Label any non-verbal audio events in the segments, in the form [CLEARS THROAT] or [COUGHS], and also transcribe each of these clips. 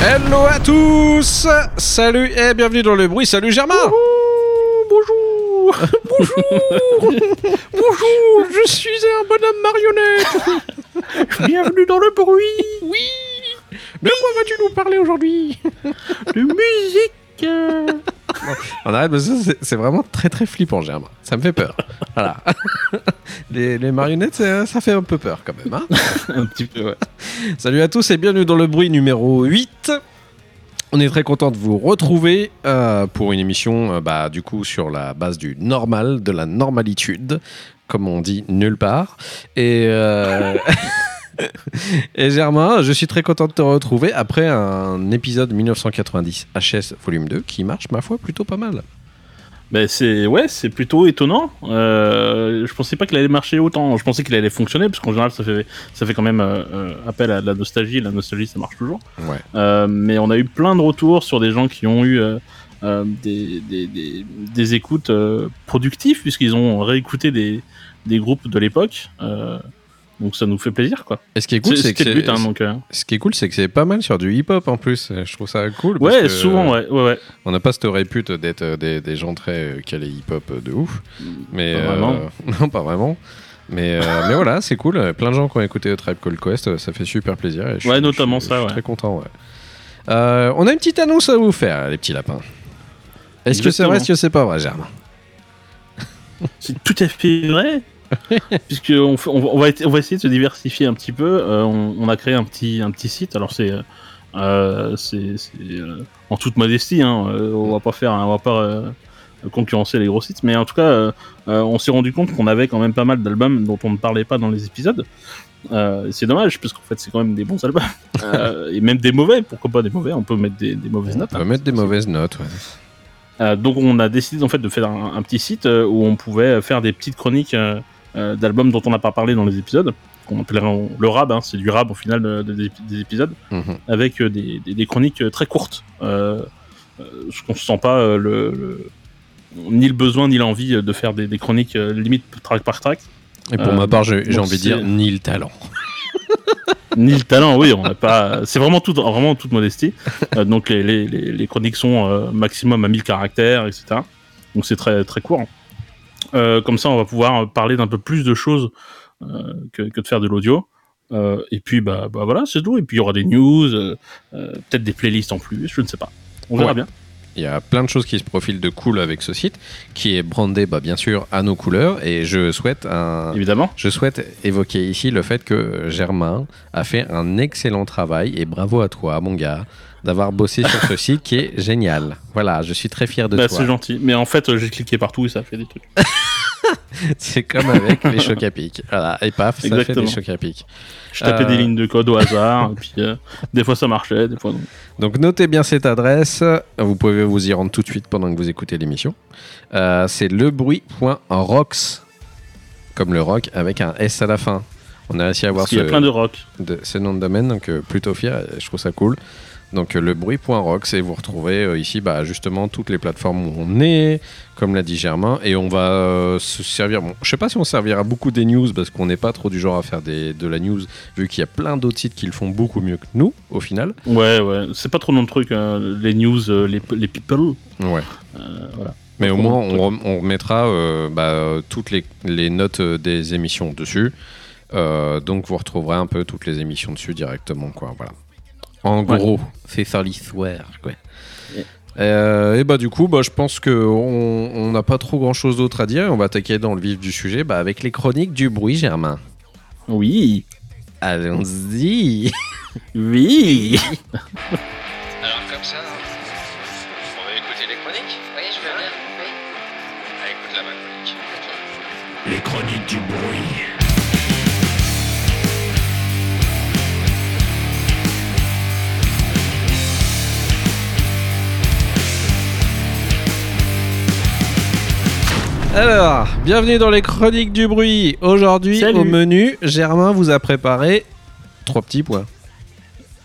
Hello à tous. Salut et bienvenue dans le bruit, salut Germain Bonjour [LAUGHS] Bonjour Bonjour Je suis un bonhomme marionnette [LAUGHS] Bienvenue dans le bruit Oui De quoi vas-tu nous parler aujourd'hui? [LAUGHS] De musique On arrête parce que c'est- c'est vraiment très très flippant Germain, ça me fait peur. Voilà. les, les marionnettes, ça, ça fait un peu peur quand même. hein. Un petit peu, ouais. Salut à tous et bienvenue dans le bruit numéro 8. On est très content de vous retrouver euh, pour une émission euh, bah, du coup sur la base du normal, de la normalitude, comme on dit nulle part. Et, euh, [LAUGHS] et Germain, je suis très content de te retrouver après un épisode 1990 HS volume 2 qui marche ma foi plutôt pas mal. Ben c'est ouais, c'est plutôt étonnant. Euh, je pensais pas qu'il allait marcher autant. Je pensais qu'il allait fonctionner parce qu'en général ça fait ça fait quand même euh, euh, appel à de la nostalgie. La nostalgie ça marche toujours. Ouais. Euh, mais on a eu plein de retours sur des gens qui ont eu euh, euh, des, des, des, des écoutes productives puisqu'ils ont réécouté des, des groupes de l'époque. Donc ça nous fait plaisir quoi. Et ce qui est cool, C'est- que c'est- hein, donc. euh, ce qui est cool, c'est que c'est pas mal sur du hip-hop en plus. Je trouve ça cool. parce Ouais, que- souvent ouais, ouais, ouais. On n'a pas cette répute d'être euh, des, des gens très calés hip-hop euh, de ouf. Mais, Pas euh, vraiment. [LAUGHS] non, pas vraiment. Mais, euh, mais voilà, c'est cool. Plein de gens qui ont écouté Tribe Called Quest, ça fait super plaisir. et je suis- Ouais, notamment je ça, Je suis ouais. très content, ouais. Euh, on a une petite annonce à vous faire, les petits lapins. Est-ce que c'est vrai, est-ce que c'est pas vrai, Germain? C'est tout à fait vrai. [LAUGHS] Puisque on, on va- on on essayer de se diversifier un petit peu. Euh, on, on a créé un petit, un petit site. Alors c'est, euh, euh, en toute modestie. Hein, on va pas faire, on va pas euh, concurrencer les gros sites. Mais en tout cas, on s'est rendu compte qu'on avait quand même pas mal d'albums dont on ne parlait pas dans les épisodes. C'est dommage parce qu'en fait c'est quand même des bons albums Euh, [LAUGHS] et même des mauvais. Pourquoi pas des mauvais On peut mettre des, des mauvaises On notes. peut hein. mettre des mauvaises notes. ouais. Euh, donc on a décidé en fait de faire un, un petit site euh, où on pouvait faire des petites chroniques euh, d'albums dont on n'a pas parlé dans les épisodes, qu'on appellerait le rab, hein, c'est du rab au final de- de- des, des épisodes, Mhm. avec euh, des, des- des chroniques euh, très courtes. Euh, euh, ce qu'on ne sent pas euh, le, le- ni le besoin ni l'envie euh, de faire des, des chroniques euh, limite track par track, Et pour Euh, ma part, j'ai envie de dire ni le talent. [LAUGHS] ni le talent. Oui, on n'a pas. C'est vraiment tout, vraiment en toute modestie. Euh, donc les, les, chroniques sont euh, maximum à 1000 caractères, etc. Donc c'est très très court. Euh, comme ça, on va pouvoir parler d'un peu plus de choses euh, que, que de faire de l'audio. Euh, et puis bah, bah voilà, c'est tout. Et puis il y aura des news, peut-être des playlists en plus, je ne sais pas. On verra Ouais. bien. Il y a plein de choses qui se profilent de cool avec ce site, qui est brandé bah, bien sûr à nos couleurs. Et je souhaite un, Évidemment. Je souhaite évoquer ici le fait que Germain a fait un excellent travail et bravo à toi, mon gars, d'avoir bossé sur ce site qui est génial. Voilà, je suis très fier de Bah, toi. c'est gentil. Mais en fait, euh, j'ai cliqué partout et ça fait des trucs. [LAUGHS] C'est comme avec les chocs à pic. Voilà, et paf, ça fait Exactement. des chocs à pic. Je tapais Euh. des lignes de code au hasard. et puis euh, des fois ça marchait, des fois non. Donc notez bien cette adresse. Vous pouvez vous y rendre tout de suite pendant que vous écoutez l'émission. Euh, c'est lebruit.rocks, comme le rock avec un S à la fin. On a réussi à avoir Parce qu'il y a ce- plein de rock. de ce nom de domaine, donc euh, plutôt fier, je trouve ça cool. Donc euh, le bruit.rocks et vous retrouvez euh, ici bah, justement toutes les plateformes où on est, comme l'a dit Germain, et on va euh, se servir. Bon, je sais pas si on servira beaucoup des news parce qu'on n'est pas trop du genre à faire des, de la news, vu qu'il y a plein d'autres sites qui le font beaucoup mieux que nous au final. Ouais, ouais, c'est pas trop le truc, hein, les news, euh, les, les people. Ouais. euh, voilà. Mais au moins, on, rem- on remettra bah, toutes les, les notes des émissions dessus. Donc, vous retrouverez un peu toutes les émissions dessus directement, quoi. Voilà. En Ouais. gros, c'est ça l'histoire, quoi. Euh, et bah du coup, bah, je pense que on on n'a pas trop grand chose d'autre à dire. On va attaquer dans le vif du sujet bah, avec les chroniques du bruit, Germain. Oui, Allons-y. oui. Alors comme ça, on va écouter les chroniques. Oui, je veux bien. Oui. Ah, écoute la chronique. Les chroniques du bruit. Alors, bienvenue dans les chroniques du bruit. Aujourd'hui, Salut. au menu, Germain vous a préparé trois petits points.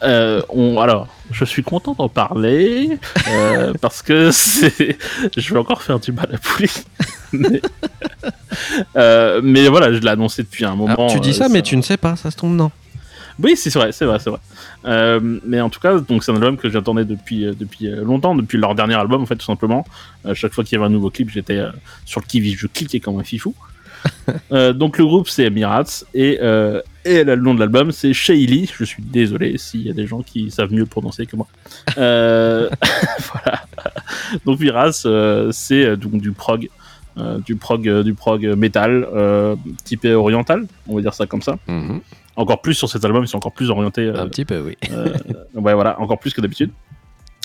Euh, on, alors, je suis content d'en parler euh, [LAUGHS] parce que c'est, je vais encore faire du mal à poulet. [LAUGHS] mais, euh, mais voilà, je l'ai annoncé depuis un moment. Alors, tu dis ça, mais tu ne sais pas, ça se tombe non. Oui, c'est vrai, c'est vrai, c'est vrai. Euh, mais en tout cas, donc c'est un album que j'attendais depuis euh, depuis euh, longtemps, depuis leur dernier album en fait, tout simplement. Euh, chaque fois qu'il y avait un nouveau clip, j'étais euh, sur le qui je cliquais comme un fifou. [LAUGHS] Donc le groupe c'est Mirats et et le nom de l'album c'est Shaili. Je suis désolé s'il y a des gens qui savent mieux le prononcer que moi. [LAUGHS] Voilà. Donc Mirats, c'est donc du prog. du prog du prog métal typé oriental on va dire ça comme ça Mhm. Encore plus sur cet album, ils sont encore plus orientés. euh, Un petit peu, oui. euh, ouais, voilà, encore plus que d'habitude.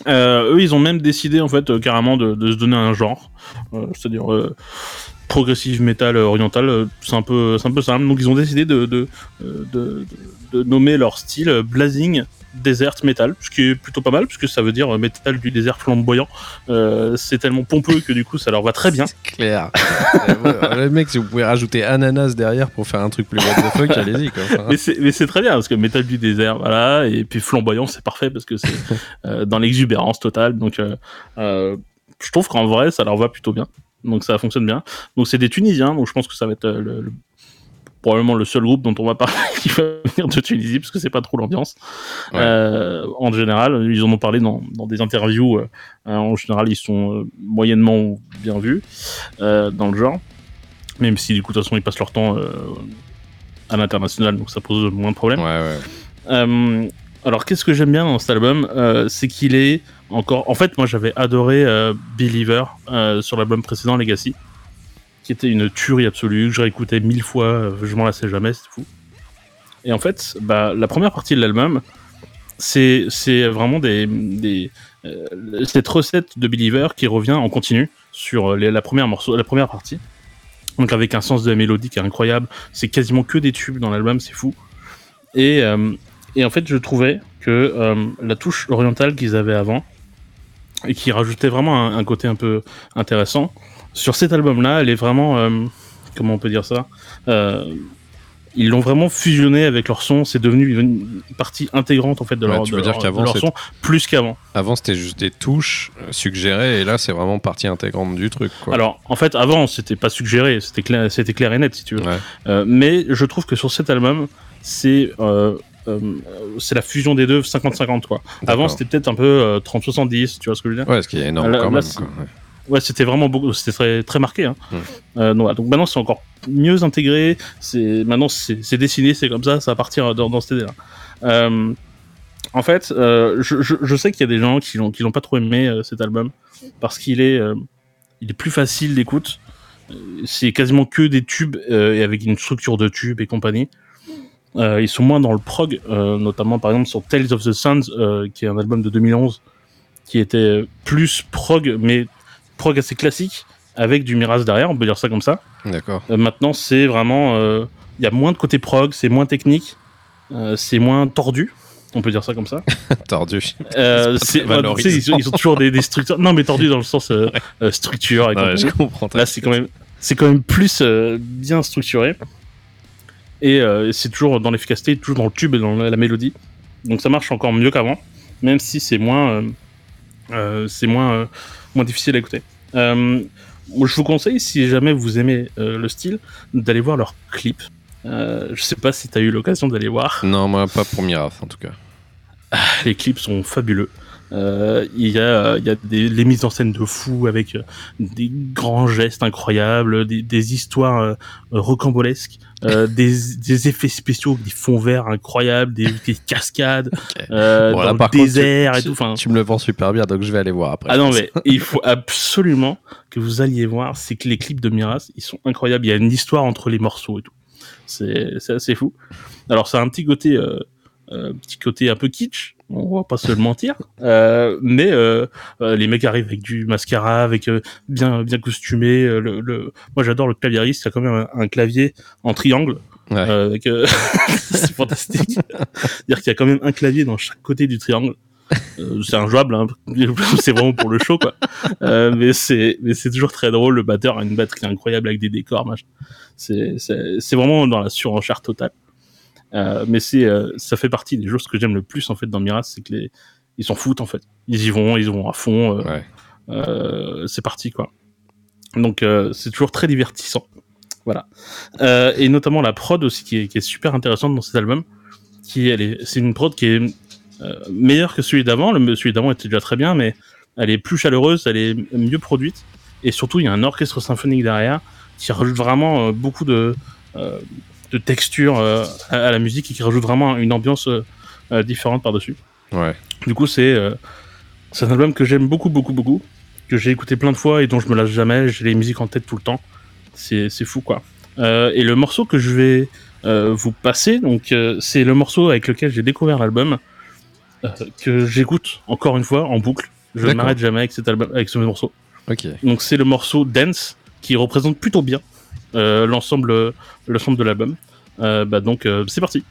Euh, eux, ils ont même décidé en fait euh, carrément de, de se donner un genre, euh, c'est-à-dire euh, progressive metal euh, oriental. euh, c'est un peu, c'est un peu simple. Donc ils ont décidé de de, euh, de, de- nommer leur style euh, Blazing Desert Metal, ce qui est plutôt pas mal, puisque ça veut dire euh, métal du désert flamboyant. Euh, c'est tellement pompeux que du coup ça leur va très bien. [LAUGHS] C'est clair. Le mec, si vous pouvez rajouter ananas derrière pour faire un truc plus what the fuck, [LAUGHS] allez-y. Quoi. Enfin, mais c'est très bien parce que métal du désert voilà et puis flamboyant c'est parfait parce que c'est [LAUGHS] euh, dans l'exubérance totale donc euh, je trouve qu'en vrai ça leur va plutôt bien donc ça fonctionne bien donc c'est des Tunisiens donc je pense que ça va être le, le- probablement le seul groupe dont on va parler [LAUGHS] qui va venir de Tunisie parce que c'est pas trop l'ambiance Ouais. Euh, en général ils en ont parlé dans, dans des interviews euh, euh, en général ils sont euh, moyennement bien vus dans le genre même si du coup de toute façon ils passent leur temps à l'international donc ça pose moins de problèmes ouais, ouais. alors, qu'est-ce que j'aime bien dans cet album C'est qu'il est encore. En fait, moi, j'avais adoré Believer sur l'album précédent, Legacy, qui était une tuerie absolue, que je réécoutais mille fois, euh, je m'en lassais jamais, c'est fou. Et en fait, bah, la première partie de l'album, c'est c'est vraiment des, euh, cette recette de Believer qui revient en continu sur les- la première morceau, la première partie. Donc avec un sens de la mélodie qui est incroyable, c'est quasiment que des tubes dans l'album, c'est fou. Et, euh, et en fait, je trouvais que euh, la touche orientale qu'ils avaient avant, et qui rajoutait vraiment un côté un peu intéressant, sur cet album-là, elle est vraiment. euh, comment on peut dire ça Euh, Ils l'ont vraiment fusionné avec leur son, c'est devenu une partie intégrante en fait de Ouais, leur, tu de veux dire leur- de son, plus qu'avant. Avant, c'était juste des touches euh, suggérées, et là, c'est vraiment partie intégrante du truc. Quoi. Alors, en fait, avant, c'était pas suggéré, c'était clair, c'était clair et net, si tu veux. Ouais. Euh, mais je trouve que sur cet album, c'est c'est la fusion des deux 50-50 quoi. Avant c'était peut-être un peu euh, 30-70, tu vois ce que je veux dire? Ouais, ce qui est énorme Là- quand même. c'est- quoi. Ouais. Ouais, c'était vraiment beaucoup, c'était très très marqué. Hein. Euh, donc, maintenant c'est encore mieux intégré. C'est maintenant c'est dessiné, c'est comme ça, ça va partir dans, dans cette idée-là. Euh, en fait, euh, je, je, je sais qu'il y a des gens qui l'ont qui l'ont pas trop aimé cet album parce qu'il est il est plus facile d'écoute. C'est quasiment que des tubes et avec une structure de tubes et compagnie. Ils sont moins dans le prog, notamment par exemple sur Tales of the Suns, qui est un album de 2011, qui était plus prog, mais prog assez classique, avec du Miraz derrière, on peut dire ça comme ça. D'accord. Euh, maintenant, c'est vraiment. euh, Il y a moins de côté prog, c'est moins technique, euh, c'est moins tordu, on peut dire ça comme ça. [LAUGHS] Tordu. C'est ils, sont toujours des, des structures. Non, mais tordu dans le sens structure. Et Ouais, je comprends. Là, c'est quand même, c'est quand même plus bien structuré. Et c'est toujours dans l'efficacité, toujours dans le tube et dans la, la mélodie. Donc ça marche encore mieux qu'avant, même si c'est moins, c'est moins, moins difficile à écouter. Euh, je vous conseille, si jamais vous aimez euh, le style, d'aller voir leurs clips. Euh, je sais pas si tu as eu l'occasion d'aller voir. Non, moi, pas pour Miraf, en tout cas. Les clips sont fabuleux. Euh, Il y a, y a des, les mises en scène de fou avec des grands gestes incroyables, des, des histoires rocambolesques, euh, des, des effets spéciaux, des fonds verts incroyables, des, des cascades euh, Bon, là, dans le désert tu, et tout. Enfin, tu me le vends super bien, donc je vais aller voir après. ah non mais il faut absolument que vous alliez voir, c'est que les clips de Miras, ils sont incroyables. Il y a une histoire entre les morceaux et tout. C'est assez fou. Alors c'est un petit côté, euh, euh, petit côté un peu kitsch. On va pas se le mentir, [LAUGHS] euh, mais euh, euh, les mecs arrivent avec du mascara, avec euh, bien bien costumé. euh, Le, le... Moi j'adore le claviériste, il y a quand même un, un clavier en triangle Ouais. euh, avec, euh, [LAUGHS] c'est fantastique. C'est-à-dire qu'il y a quand même un clavier dans chaque côté du triangle. Euh, c'est injouable, hein. [LAUGHS] c'est vraiment pour le show, quoi. Euh, mais c'est, mais c'est toujours très drôle. Le batteur a une batterie incroyable avec des décors, machin. C'est, c'est, c'est vraiment dans la surenchère totale. Euh, mais c'est, euh, ça fait partie des choses que j'aime le plus en fait dans Miraz, c'est que les, ils s'en foutent en fait. Ils y vont, ils vont à fond. euh, Ouais. c'est parti quoi. Donc c'est toujours très divertissant. Voilà. Et notamment la prod aussi qui est, qui est super intéressante dans cet album. Qui elle est, c'est une prod qui est meilleure que celui d'avant. Le celui d'avant était déjà très bien, mais elle est plus chaleureuse, elle est mieux produite. Et surtout, il y a un orchestre symphonique derrière qui rajoute vraiment euh, beaucoup de, euh, de texture euh, à, à la musique et qui rajoute vraiment une ambiance euh, euh, différente par-dessus. Ouais. Du coup, c'est c'est un album que j'aime beaucoup, beaucoup, beaucoup, que j'ai écouté plein de fois et dont je me lâche jamais. J'ai les musiques en tête tout le temps. C'est fou, quoi. Et le morceau que je vais vous passer, donc c'est le morceau avec lequel j'ai découvert l'album, que j'écoute encore une fois en boucle. Je ne m'arrête jamais avec cet album, avec ce morceau. Donc c'est le morceau Dance qui représente plutôt bien l'ensemble l'ensemble de l'album. Euh, bah donc euh, c'est parti.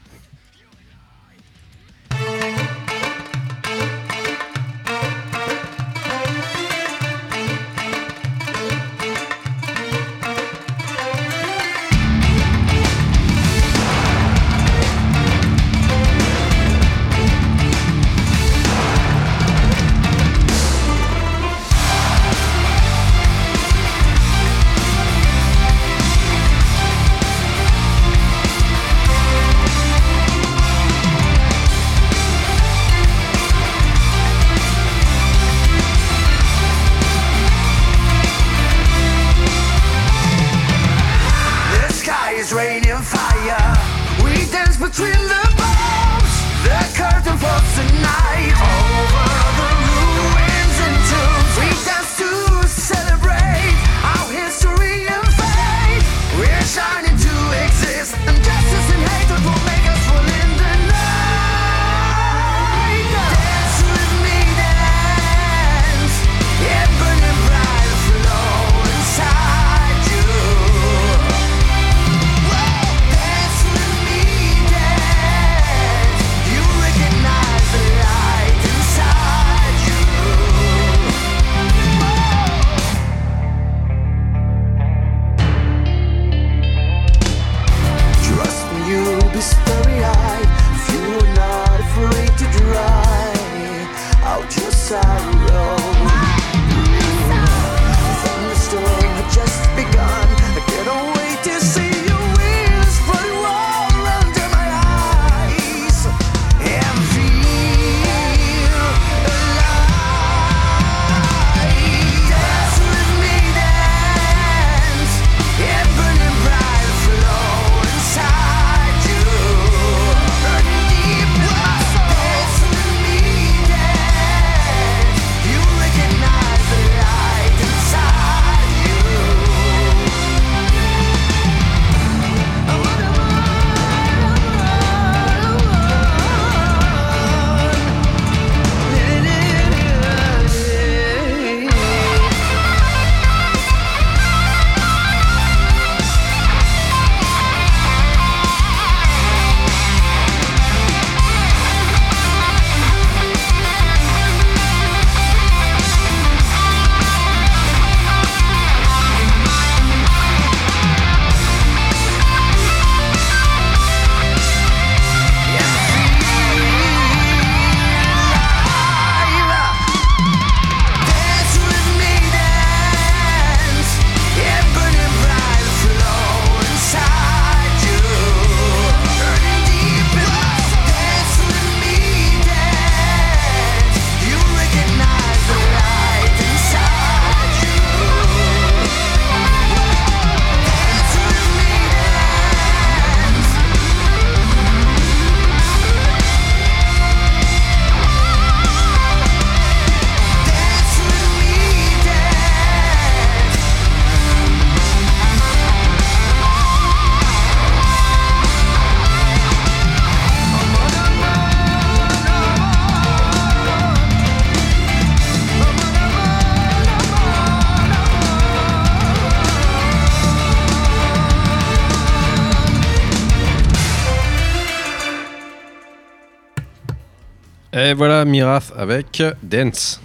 Mirath avec Dance.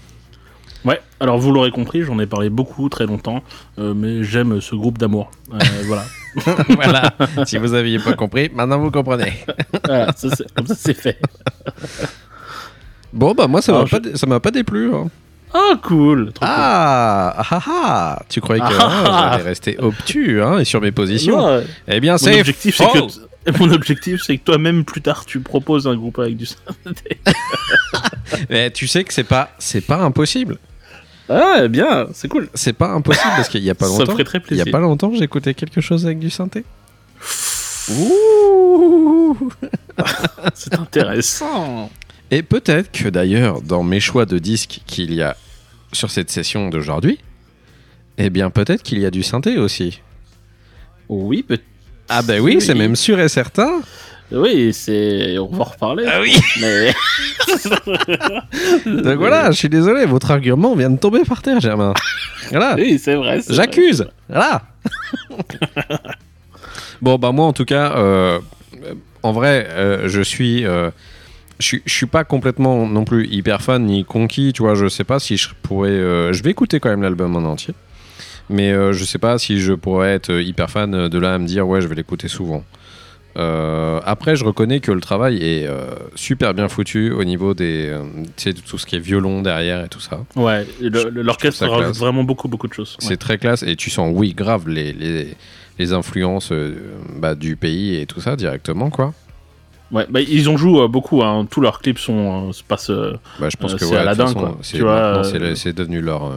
Ouais, alors vous l'aurez compris, j'en ai parlé beaucoup, très longtemps, euh, mais j'aime ce groupe d'amour. Euh, [LAUGHS] voilà. [LAUGHS] voilà, si vous aviez pas compris, maintenant vous comprenez. [LAUGHS] Voilà, ça, c'est- comme ça c'est fait. Bon, bah moi ça m'a Alors, pas, m'a pas déplu. hein. Ah, cool Ah, ah, ah, ah, tu croyais que Ah, hein, ah. j'allais rester obtus hein, et sur mes cool. positions Eh bien, mon c'est objectif, c'est que... Mon objectif, c'est que toi-même, plus tard, tu proposes un groupe avec du synthé. [LAUGHS] Mais tu sais que c'est pas, c'est pas impossible. Ah, bien, c'est cool. C'est pas impossible parce qu'il y a pas [LAUGHS] Ça me longtemps. ferait très Il y plaisir. a pas longtemps, j'ai écouté quelque chose avec du synthé. Ouh. [LAUGHS] C'est intéressant. Et peut-être que d'ailleurs, dans mes choix de disques qu'il y a sur cette session d'aujourd'hui, eh bien peut-être qu'il y a du synthé aussi. Oui, peut Ah bah oui, c'est même sûr et certain. Oui, c'est. On va en reparler. Ah oui. [LAUGHS] Mais. [LAUGHS] Donc voilà, je suis désolé, votre argument vient de tomber par terre, Germain. Voilà. Oui, c'est vrai. J'accuse. Voilà. [LAUGHS] bon, bah moi, en tout cas, euh, en vrai, euh, je suis... euh, je suis- je suis pas complètement non plus hyper fan ni conquis, tu vois, je sais pas si je pourrais... euh, je vais écouter quand même l'album en entier, mais euh, je sais pas si je pourrais être hyper fan de là à me dire, ouais, je vais l'écouter souvent. Euh, après, je reconnais que le travail est euh, super bien foutu au niveau des, euh, tu sais, tout ce qui est violon derrière et tout ça. Ouais, l'orchestre rajoute vraiment beaucoup, beaucoup de choses. C'est très classe et tu sens, oui, grave, les, les, les influences bah, du pays et tout ça directement, quoi. Ouais, bah, ils en jouent beaucoup. Hein. Tous leurs clips sont, se passent. Bah, je pense que c'est ouais, toute façon, quoi. c'est devenu leur,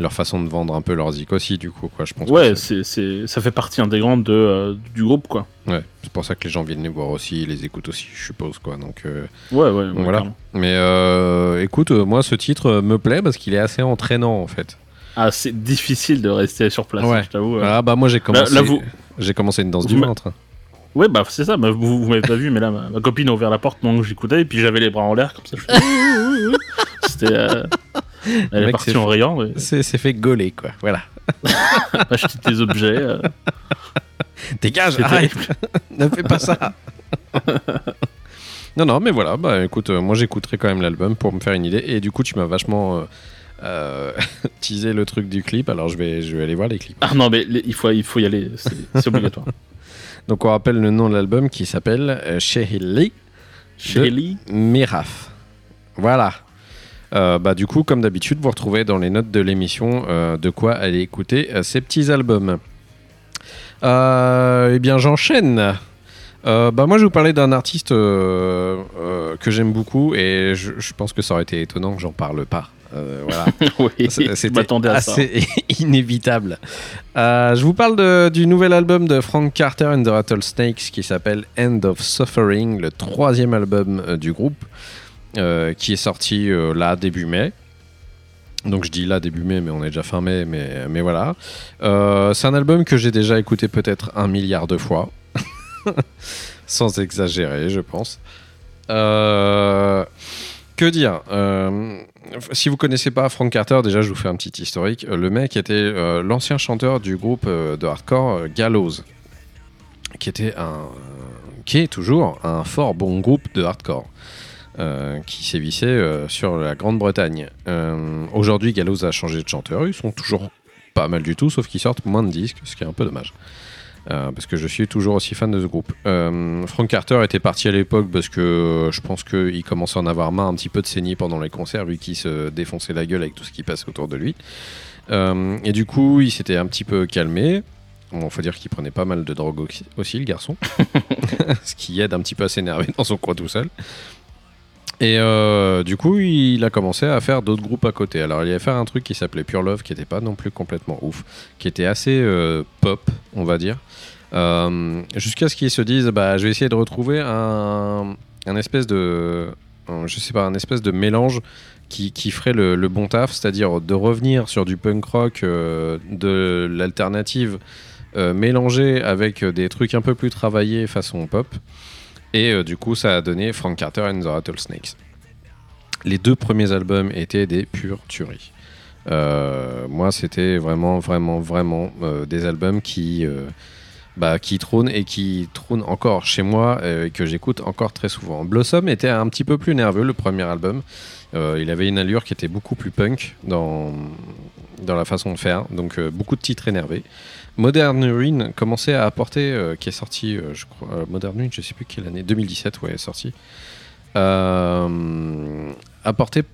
leur façon de vendre un peu leur zik aussi, du coup, quoi. Je pense Ouais, c'est- c'est, ça fait partie intégrante de, euh, du groupe, quoi. ouais, c'est pour ça que les gens viennent les voir aussi, les écoutent aussi, je suppose, quoi. Donc, euh, Ouais, ouais. ouais, voilà. Mais euh, écoute, euh, moi, ce titre me plaît parce qu'il est assez entraînant, en fait. Ah, c'est difficile de rester sur place, Ouais. je t'avoue. Ah, bah, moi, j'ai commencé, là, vous- j'ai commencé une danse du ventre. Ouais, bah c'est ça. bah, vous, vous m'avez pas vu, mais là, ma, ma copine a ouvert la porte pendant que j'écoutais, et puis j'avais les bras en l'air comme ça. je. [LAUGHS] C'était. euh, Elle est partie c'est en riant. mais C'est fait gauler, quoi. Voilà. [LAUGHS] Acheter des objets. euh, Dégage, arrête [LAUGHS] ne fais pas ça. [LAUGHS] non, non, mais voilà, bah écoute, euh, moi j'écouterai quand même l'album pour me faire une idée. Et du coup, tu m'as vachement euh, euh, teasé le truc du clip, alors je vais, je vais aller voir les clips. Ah non, mais les- il faut, il faut y aller. C'est obligatoire. Donc on rappelle le nom de l'album qui s'appelle euh, Shehili Shelly. Miraf. Voilà. Euh, bah, du coup, comme d'habitude, vous retrouvez dans les notes de l'émission euh, de quoi aller écouter euh, ces petits albums. Eh bien, j'enchaîne. Euh, bah, moi, je vais vous parler d'un artiste euh, euh, que j'aime beaucoup et je, je pense que ça aurait été étonnant que j'en parle pas. Voilà. [LAUGHS] oui, C'était assez [LAUGHS] inévitable. Je vous parle de- du nouvel album de Frank Carter and the Rattlesnakes qui s'appelle End of Suffering, le troisième album du groupe qui est sorti euh, là début mai. Donc je dis là début mai, mais on est déjà fin mai, mais, mais voilà. Euh, c'est un album que j'ai déjà écouté peut-être un milliard de fois, [LAUGHS] sans exagérer, je pense. Euh, que dire Euh, Si vous connaissez pas Frank Carter, déjà je vous fais un petit historique. Euh, Le mec était euh, l'ancien chanteur du groupe euh, de hardcore euh, Gallows, qui était un, qui est toujours un fort bon groupe de hardcore. Euh, qui sévissait euh, sur la Grande-Bretagne. Euh, Aujourd'hui, Gallows a changé de chanteur. Ils sont toujours pas mal du tout, sauf qu'ils sortent moins de disques, ce qui est un peu dommage. Parce que je suis toujours aussi fan de ce groupe. Euh, Frank Carter était parti à l'époque parce que je pense qu'il commençait à en avoir marre un petit peu de saigner pendant les concerts, vu qu'il se défonçait la gueule avec tout ce qui passait autour de lui. Et du coup, il s'était un petit peu calmé. Bon, faut dire qu'il prenait pas mal de drogue aussi, le garçon. [LAUGHS] ce qui aide un petit peu à s'énerver dans son coin tout seul. Et euh, du coup, il a commencé à faire d'autres groupes à côté. Alors, il allait faire un truc qui s'appelait Pure Love, qui n'était pas non plus complètement ouf, qui était assez euh, pop, on va dire. Euh, Jusqu'à ce qu'ils se disent, bah, je vais essayer de retrouver un, espèce de, je sais pas, un espèce de mélange qui, ferait le, bon taf, c'est-à-dire de revenir sur du punk rock, de l'alternative mélangée avec des trucs un peu plus travaillés façon pop. Et euh, du coup, ça a donné Frank Carter and the Rattlesnakes. Les deux premiers albums étaient des pures tueries. Euh, moi, c'était vraiment, vraiment, vraiment euh, des albums qui, bah, qui trône et qui trône encore chez moi et que j'écoute encore très souvent. Blossom était un petit peu plus nerveux, le premier album. Il avait une allure qui était beaucoup plus punk dans, dans la façon de faire, donc beaucoup de titres énervés. Modern Ruin commençait à apporter, euh, qui est sorti, euh, je crois, euh, Modern Ruin, je sais plus quelle année, 2017, ouais, est sorti, apportait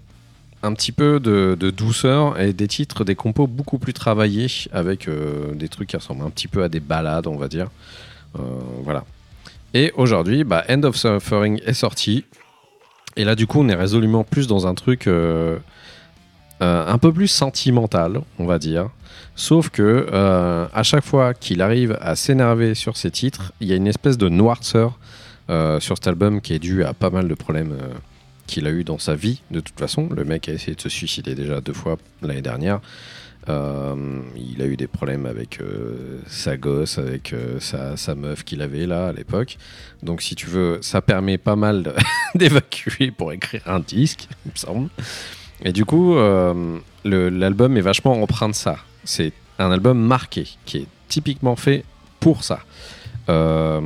un petit peu de, douceur et des titres, des compos beaucoup plus travaillés avec des trucs qui ressemblent un petit peu à des balades, on va dire. Voilà. Et aujourd'hui, bah, End of Suffering est sorti. Et là, du coup, on est résolument plus dans un truc un peu plus sentimental, on va dire. Sauf que euh, à chaque fois qu'il arrive à s'énerver sur ses titres, il y a une espèce de noirceur euh, sur cet album qui est due à pas mal de problèmes euh, qu'il a eu dans sa vie. De toute façon, le mec a essayé de se suicider déjà deux fois l'année dernière. Il a eu des problèmes avec sa gosse, avec sa, sa meuf qu'il avait là à l'époque. Donc, si tu veux, ça permet pas mal [LAUGHS] d'évacuer pour écrire un disque, il me semble. Et du coup, l'album est vachement empreint de ça. C'est un album marqué, qui est typiquement fait pour ça. Euh,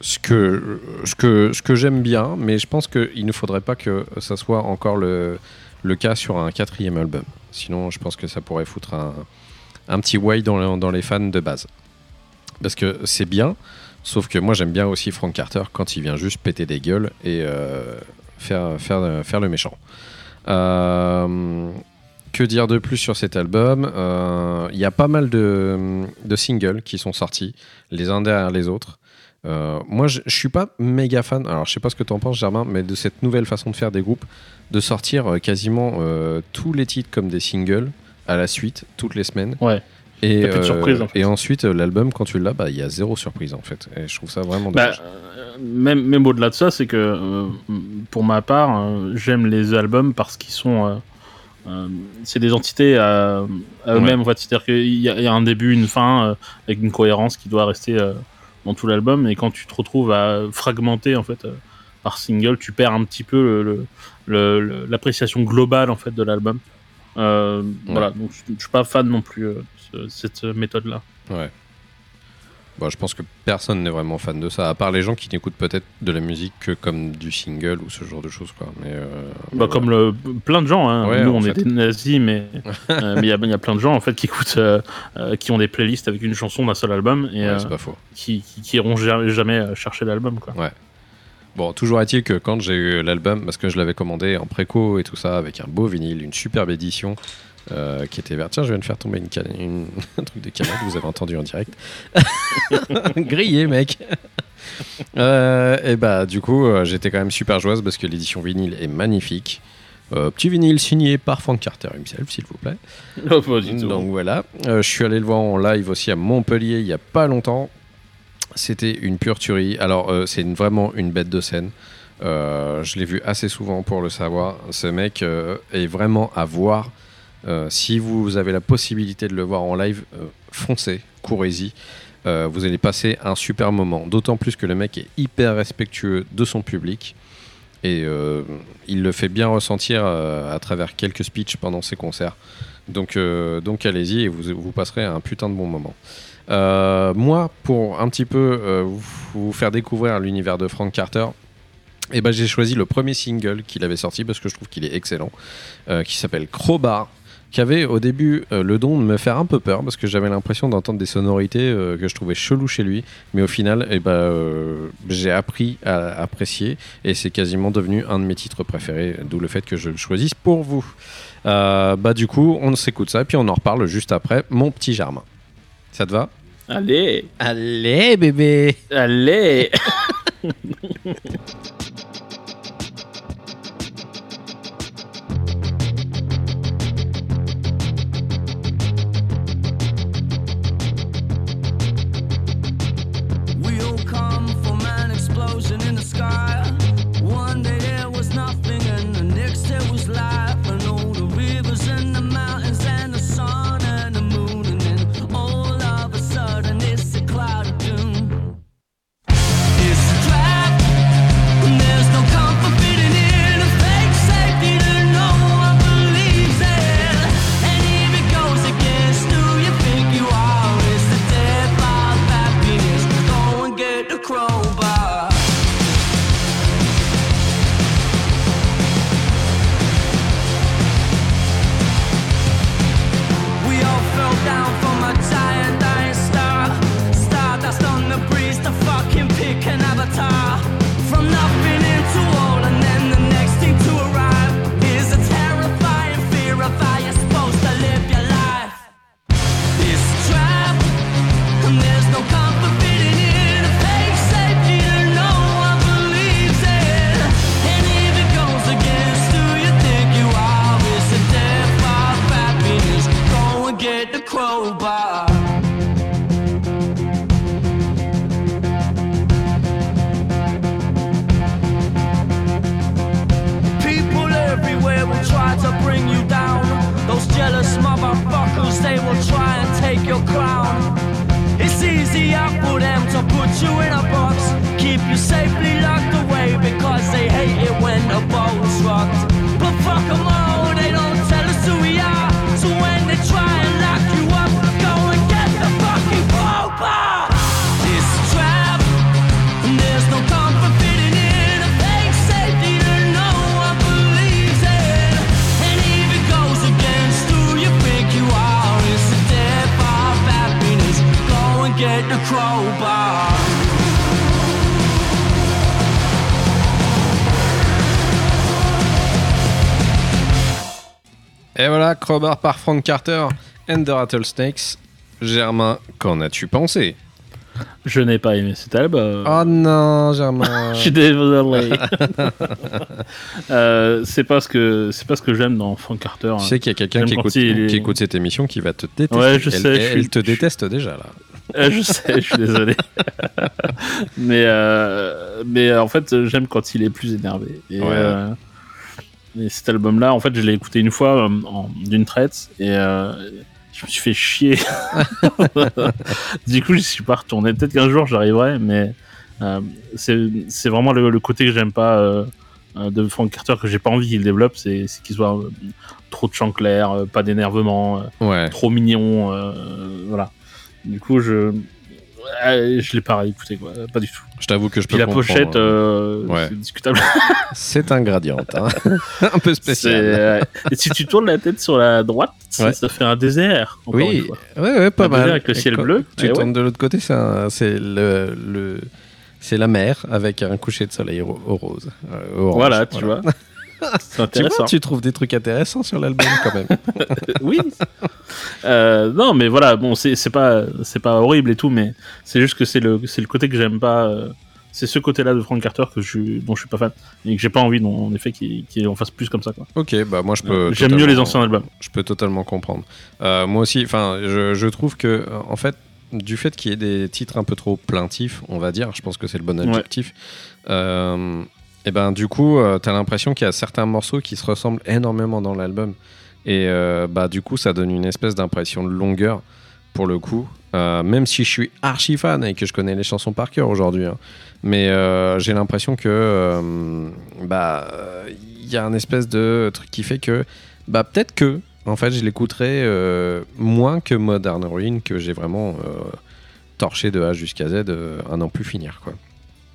ce que, j'aime bien, mais je pense qu'il ne faudrait pas que ça soit encore le, cas sur un quatrième album. Sinon, je pense que ça pourrait foutre un, petit way dans, le- dans les fans de base. Parce que c'est bien, sauf que moi j'aime bien aussi Frank Carter quand il vient juste péter des gueules et euh, faire, faire, faire le méchant. Euh, que dire de plus sur cet album? Euh, Il y a pas mal de, de singles qui sont sortis, les uns derrière les autres. Euh, moi, je, je suis pas méga fan. Alors, je sais pas ce que tu en penses, Germain, mais de cette nouvelle façon de faire des groupes, de sortir euh, quasiment euh, tous les titres comme des singles à la suite, toutes les semaines. Ouais. Et, plus de surprise, en fait. et ensuite, euh, l'album, quand tu l'as, bah, il y a zéro surprise en fait. Et je trouve ça vraiment Bah, dommage. euh, même, même au-delà de ça, c'est que euh, pour ma part, euh, j'aime les albums parce qu'ils sont. Euh, c'est des entités à, à eux-mêmes, en fait. C'est-à-dire qu'il y, a- il y a un début, une fin, euh, avec une cohérence qui doit rester euh, dans tout l'album. Et quand tu te retrouves à fragmenter, en fait, par single, tu perds un petit peu l'appréciation globale, en fait, de l'album. Voilà, donc je, je suis pas fan non plus de ce- cette méthode-là. Ouais. Bon, je pense que personne n'est vraiment fan de ça, à part les gens qui n'écoutent peut-être de la musique que comme du single ou ce genre de choses. Quoi. Mais, euh, mais Bah, comme le, plein de gens, hein. Ouais, nous on fait. est des nazis, mais [LAUGHS] euh, il y, a- il y a plein de gens en fait qui écoutent, euh, euh, qui ont des playlists avec une chanson d'un seul album et Ouais, c'est pas faux. qui, qui, qui iront jamais, chercher l'album quoi. Bon, toujours est-il que quand j'ai eu l'album, parce que je l'avais commandé en préco et tout ça, avec un beau vinyle, une superbe édition euh, qui était verte. Tiens, je viens de faire tomber une can- une- [LAUGHS] un truc de canette, vous avez entendu en direct. [LAUGHS] Grillé, mec Euh, Et bah, du coup, euh, j'étais quand même super joyeuse parce que l'édition vinyle est magnifique. Euh, petit vinyle signé par Frank Carter himself, s'il vous plaît. Oh, pas du tout. Donc voilà, Euh, je suis allé le voir en live aussi à Montpellier il y a pas longtemps. C'était une pure tuerie. Alors euh, c'est une- vraiment une bête de scène. Euh, je l'ai vu assez souvent pour le savoir. Ce mec euh, est vraiment à voir. Euh, si vous avez la possibilité de le voir en live, euh, foncez, courez-y. Euh, vous allez passer un super moment. D'autant plus que le mec est hyper respectueux de son public. Et il le fait bien ressentir à travers quelques speeches pendant ses concerts. Donc, donc allez-y et vous, passerez un putain de bon moment. Moi, pour un petit peu vous, faire découvrir l'univers de Frank Carter, eh ben, j'ai choisi le premier single qu'il avait sorti parce que je trouve qu'il est excellent, qui s'appelle Crowbar, qui avait au début euh, le don de me faire un peu peur parce que j'avais l'impression d'entendre des sonorités euh, que je trouvais chelou chez lui, mais au final, eh ben, euh, j'ai appris à apprécier et c'est quasiment devenu un de mes titres préférés, d'où le fait que je le choisisse pour vous. Euh, bah du coup, on s'écoute ça et puis on en reparle juste après. Mon petit Germain, ça te va? Allez, Allez bébé allez. [LAUGHS] explosion in the sky. Crowbar par Frank Carter and the Rattlesnakes. Germain, qu'en as-tu pensé? Je n'ai pas aimé cet album. Oh non, Germain. [LAUGHS] Je suis désolé. [LAUGHS] Euh, c'est pas ce que c'est pas ce que j'aime dans Frank Carter. Tu sais qu'il y a quelqu'un qui écoute, il est- qui écoute cette émission qui va te détester. Ouais, je elle, sais, Elle, je suis- elle te je déteste déjà là. Euh, je sais, je suis désolé. [LAUGHS] mais euh, mais en fait, j'aime quand il est plus énervé. Et, Ouais. Et cet album-là, en fait, je l'ai écouté une fois euh, d'une traite et euh, je me suis fait chier. [LAUGHS] du coup, je suis pas retourné. Peut-être qu'un jour j'arriverai, mais euh, c'est vraiment le, le côté que j'aime pas euh, de Frank Carter que j'ai pas envie qu'il développe, c'est qu'il soit trop de chant clair, pas d'énervement. Ouais. trop mignon, voilà. Du coup, je euh, je l'ai pas réécouté quoi, pas du tout. Je t'avoue que je peux Puis la comprendre. pochette, euh, Ouais. c'est discutable. [LAUGHS] C'est un gradient. hein. [LAUGHS] un peu spécial. euh, Et si tu tournes la tête sur la droite, ça- Ouais. ça fait un désert. Oui, une fois. ouais, ouais, pas Un mal. désert avec le ciel bleu. Tu ouais. tournes de l'autre côté, c'est le, le- c'est la mer avec un coucher de soleil au, rose. euh, orange. Voilà, tu vois. [LAUGHS] C'est Tu intéressant. vois, tu trouves des trucs intéressants sur l'album quand même. [LAUGHS] oui. Euh, non, mais voilà, bon, c'est pas, c'est pas horrible et tout, mais c'est juste que c'est le, c'est le côté que j'aime pas. euh, c'est ce côté-là de Frank Carter que je, dont je suis pas fan et que j'ai pas envie, en effet, qu'il qu'il en fasse plus comme ça. Quoi. ok, bah moi je peux. J'aime mieux les anciens albums. Je peux totalement comprendre. Euh, moi aussi, enfin, je, je trouve que, en fait, du fait qu'il y ait des titres un peu trop plaintifs, on va dire, je pense que c'est le bon adjectif. euh, et ben, du coup, euh, t'as l'impression qu'il y a certains morceaux qui se ressemblent énormément dans l'album. Et euh, bah, du coup, ça donne une espèce d'impression de longueur pour le coup. Euh, même si je suis archi fan et que je connais les chansons par cœur aujourd'hui, hein. mais euh, j'ai l'impression que bah il y a un espèce de truc qui fait que bah peut-être que en fait je l'écouterai moins que Modern Ruin que j'ai vraiment torché de A jusqu'à Z un an plus finir quoi.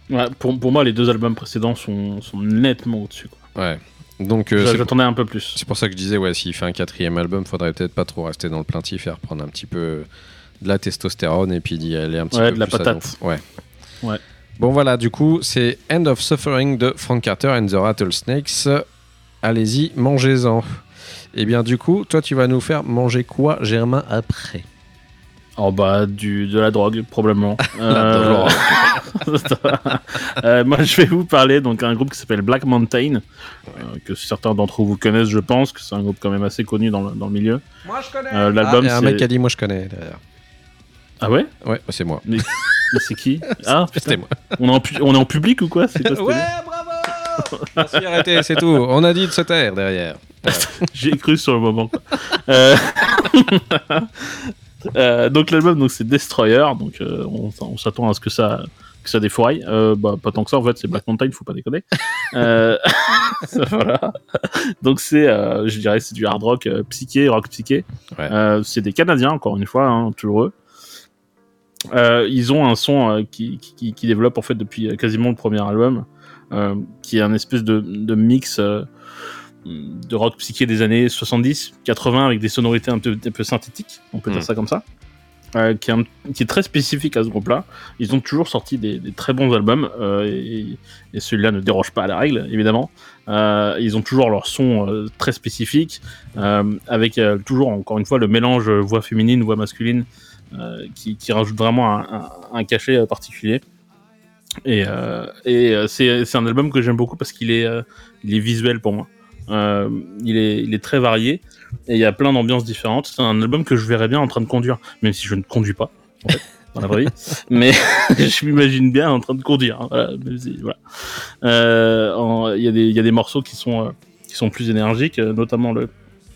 Ouais, pour, pour moi, les deux albums précédents sont, sont nettement au-dessus. quoi. Ouais. Donc euh, J'a- c'est pour- J'attendais un peu plus. c'est pour ça que je disais ouais s'il fait un quatrième album faudrait peut-être pas trop rester dans le plaintif et reprendre un petit peu de la testostérone et puis d'y aller un petit Ouais, peu de la plus patate. Ouais. Ouais. Bon voilà, du coup, c'est End of Suffering de Frank Carter and the Rattlesnakes. Allez-y, mangez-en. Et bien du coup, toi tu vas nous faire manger quoi, Germain, après? Oh bah, du, de la drogue, probablement. [LAUGHS] Drogue. [LAUGHS] Euh, moi, je vais vous parler donc d'un groupe qui s'appelle Black Mountain, euh, que certains d'entre vous connaissent, je pense, que c'est un groupe quand même assez connu dans le, dans le milieu. Moi je connais Euh, L'album, Il y a un c'est- mec qui a dit moi je connais derrière. Ah ouais? Ouais, bah, c'est moi. Mais c'est qui? [LAUGHS] Ah, C'était moi. On est, en pu- on est en public ou quoi? Ouais, bravo Merci, arrêtez, c'est tout. On a dit de se taire derrière. J'ai cru sur le moment. quoi. Euh, donc l'album donc c'est Destroyer, donc euh, on, on s'attend à ce que ça que ça défouraille. Euh, bah, pas tant que ça en fait, c'est Black Mountain, faut pas déconner. [LAUGHS] Euh, [LAUGHS] voilà. Donc c'est, euh, je dirais, c'est du hard rock psyché, rock psyché. Ouais. C'est des Canadiens encore une fois, hein, toujours eux. Ils ont un son qui, qui, qui développe en fait depuis quasiment le premier album, qui est un espèce de, de mix de rock psyché des années 70, 80 avec des sonorités un peu, un peu synthétiques, on peut Mm. dire ça comme ça, euh, qui, est un- qui est très spécifique à ce groupe-là. Ils ont toujours sorti des, des très bons albums euh, et, et celui-là ne déroge pas à la règle, évidemment. Euh, ils ont toujours leur son très spécifique, avec toujours encore une fois le mélange voix féminine, voix masculine, qui, qui rajoute vraiment un, un- un cachet particulier. Et, et c'est un album que j'aime beaucoup parce qu'il est, il est visuel pour moi. Euh, il, est, très varié et il y a plein d'ambiances différentes. C'est un album que je verrais bien en train de conduire, même si je ne conduis pas, en fait, [LAUGHS] dans la vraie vie. Mais [LAUGHS] je m'imagine bien en train de conduire. hein. Euh, Il y, a des- morceaux qui sont, euh, plus énergiques, notamment le,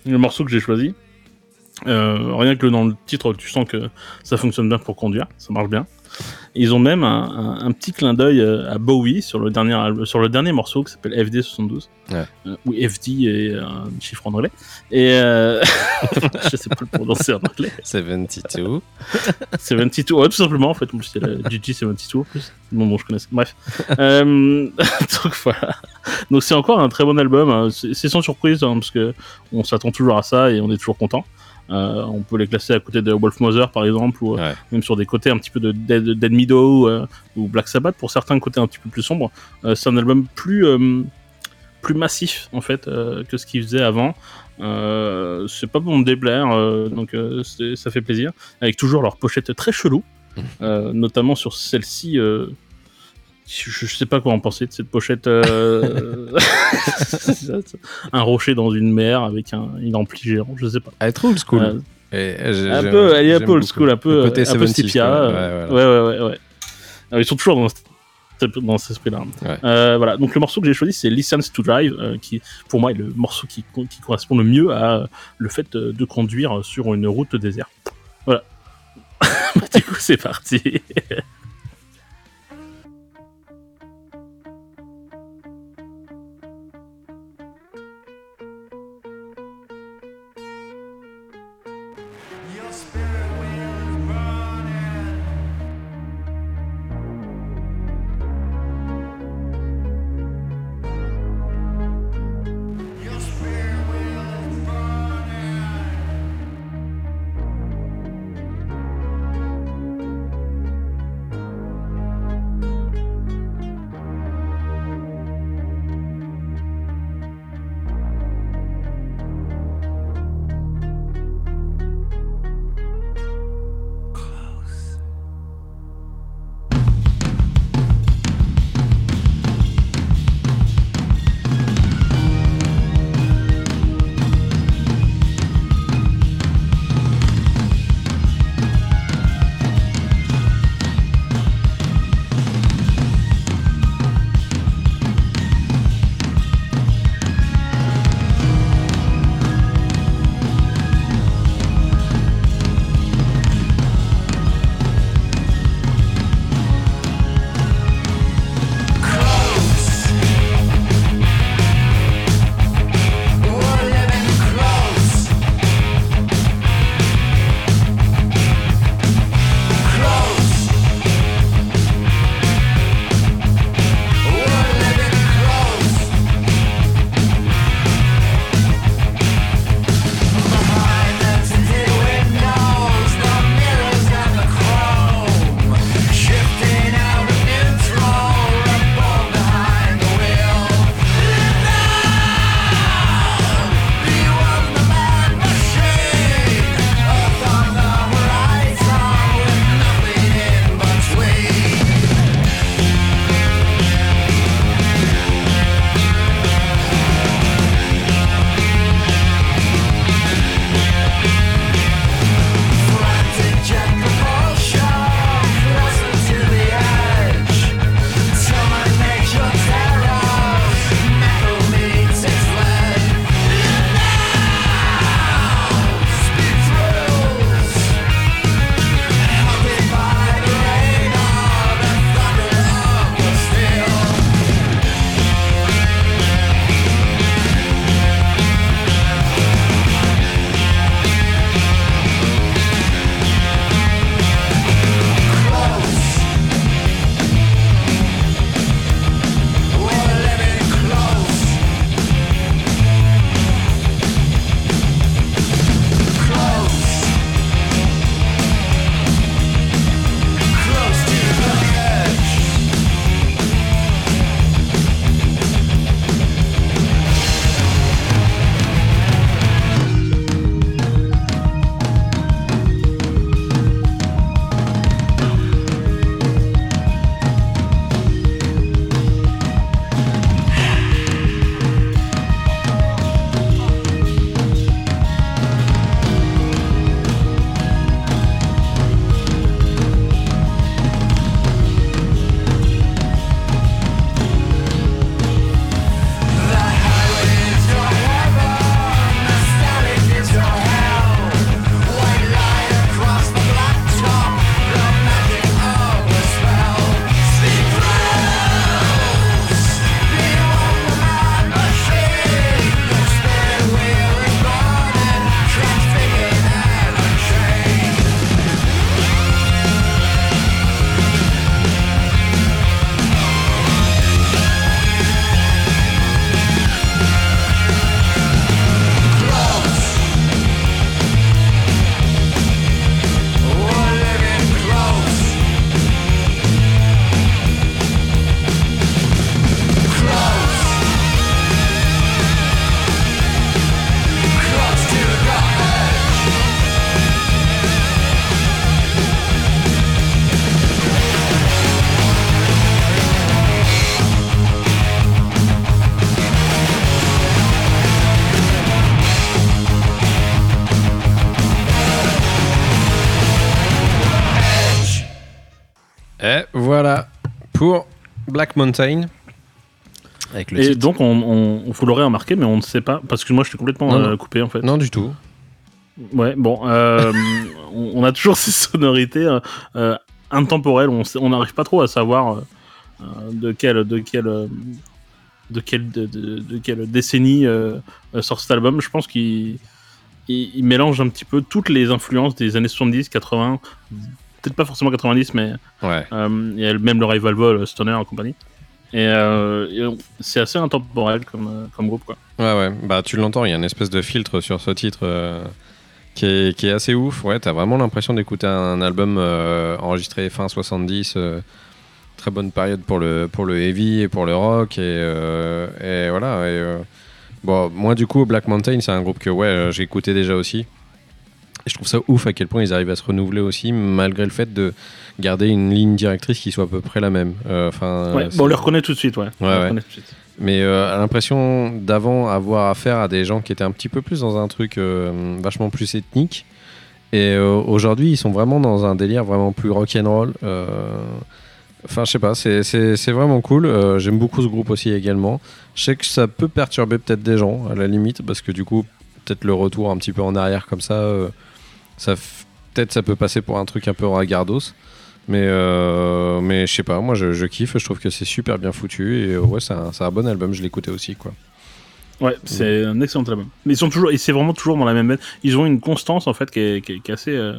morceau que j'ai choisi. Rien que dans le titre, tu sens que ça fonctionne bien pour conduire, ça marche bien. Ils ont même un, un- un petit clin d'œil euh, à Bowie sur le dernier, sur le dernier morceau qui s'appelle FD72, Ouais. Euh, FD est un chiffre en anglais. Et euh... [LAUGHS] je sais pas le prononcer en anglais. 72. 72, [LAUGHS] ouais, tout simplement en fait. En plus, il y a la GG72 en plus. Non, bon, je connais. Bref. Euh, [LAUGHS] donc voilà. Donc c'est encore un très bon album. hein. C'est c'est sans surprise hein, parce que on s'attend toujours à ça et on est toujours content. Euh, on peut les classer à côté de Wolf Mother par exemple ou euh, Ouais. même sur des côtés un petit peu de Dead, Dead Meadow euh, ou Black Sabbath pour certains côtés un petit peu plus sombres. Euh, c'est un album plus plus massif en fait que ce qu'il faisait avant. C'est pas pour me déplaire, donc ça fait plaisir. Avec toujours leur pochette très chelou, euh, notamment sur celle-ci. Euh, je, sais pas quoi en penser de cette pochette. euh, [LAUGHS] un rocher dans une mer avec un, une ampli géant, je sais pas. Elle est trop old school. Euh, Et j'ai- un peu, elle est un peu old school, un peu, un peu 70s, sepia. quoi. euh, Ouais, ouais, ouais, ouais. Alors, ils sont toujours dans, dans cet esprit-là. Ouais. Euh, voilà. Donc le morceau que j'ai choisi, c'est License to Drive, euh, qui pour moi est le morceau qui, qui correspond le mieux à euh, le fait euh, de conduire sur une route déserte. Voilà. [LAUGHS] du coup, c'est parti. [LAUGHS] Black Mountain. Avec le Et titre. donc, on, on, vous l'aurez remarqué, mais on ne sait pas, parce que moi, je suis complètement Non, euh, non. coupé en fait. Non, du tout. Ouais, bon, euh, [LAUGHS] on, on a toujours ces sonorités euh, intemporelles. On on n'arrive pas trop à savoir euh, de quelle, de quelle, euh, de quelle, de, de- de quelle décennie sort cet album. Je pense qu'il il, il mélange un petit peu toutes les influences des années 70, 80, peut-être pas forcément 90, mais Ouais. euh, il y a même le Rival Vol, Stoner et compagnie. Et, euh, c'est assez intemporel comme, euh, comme groupe, quoi. Ouais, ouais. Bah, tu l'entends, il y a une espèce de filtre sur ce titre euh, qui, est, qui est assez ouf. Ouais, t'as vraiment l'impression d'écouter un album euh, enregistré fin 70. euh, très bonne période pour le, pour le heavy et pour le rock. Et, euh, et voilà. Et, euh, bon, moi, du coup, Black Mountain, c'est un groupe que ouais, euh, j'ai écouté déjà aussi. Et je trouve ça ouf à quel point ils arrivent à se renouveler aussi, malgré le fait de garder une ligne directrice qui soit à peu près la même. Euh, Enfin, Ouais, bon, on le reconnaît tout de suite, ouais. On ouais. reconnaît tout de suite. mais euh, l'impression d'avant avoir affaire à des gens qui étaient un petit peu plus dans un truc euh, vachement plus ethnique. Et euh, aujourd'hui, ils sont vraiment dans un délire vraiment plus rock'n'roll. Euh, Enfin, je sais pas, c'est- vraiment cool. Euh, J'aime beaucoup ce groupe aussi également. Je sais que ça peut perturber peut-être des gens, à la limite, parce que du coup, peut-être le retour un petit peu en arrière comme ça, euh, ça f- peut-être ça peut passer pour un truc un peu ragardos. Mais, euh, mais je sais pas, moi je, je kiffe, je trouve que c'est super bien foutu et euh, ouais, c'est un, un bon album, je l'écoutais aussi quoi. Ouais, c'est un excellent album. Mais ils sont toujours, et c'est vraiment toujours dans la même veine. Ils ont une constance en fait qui est, qui est- qui est assez, euh,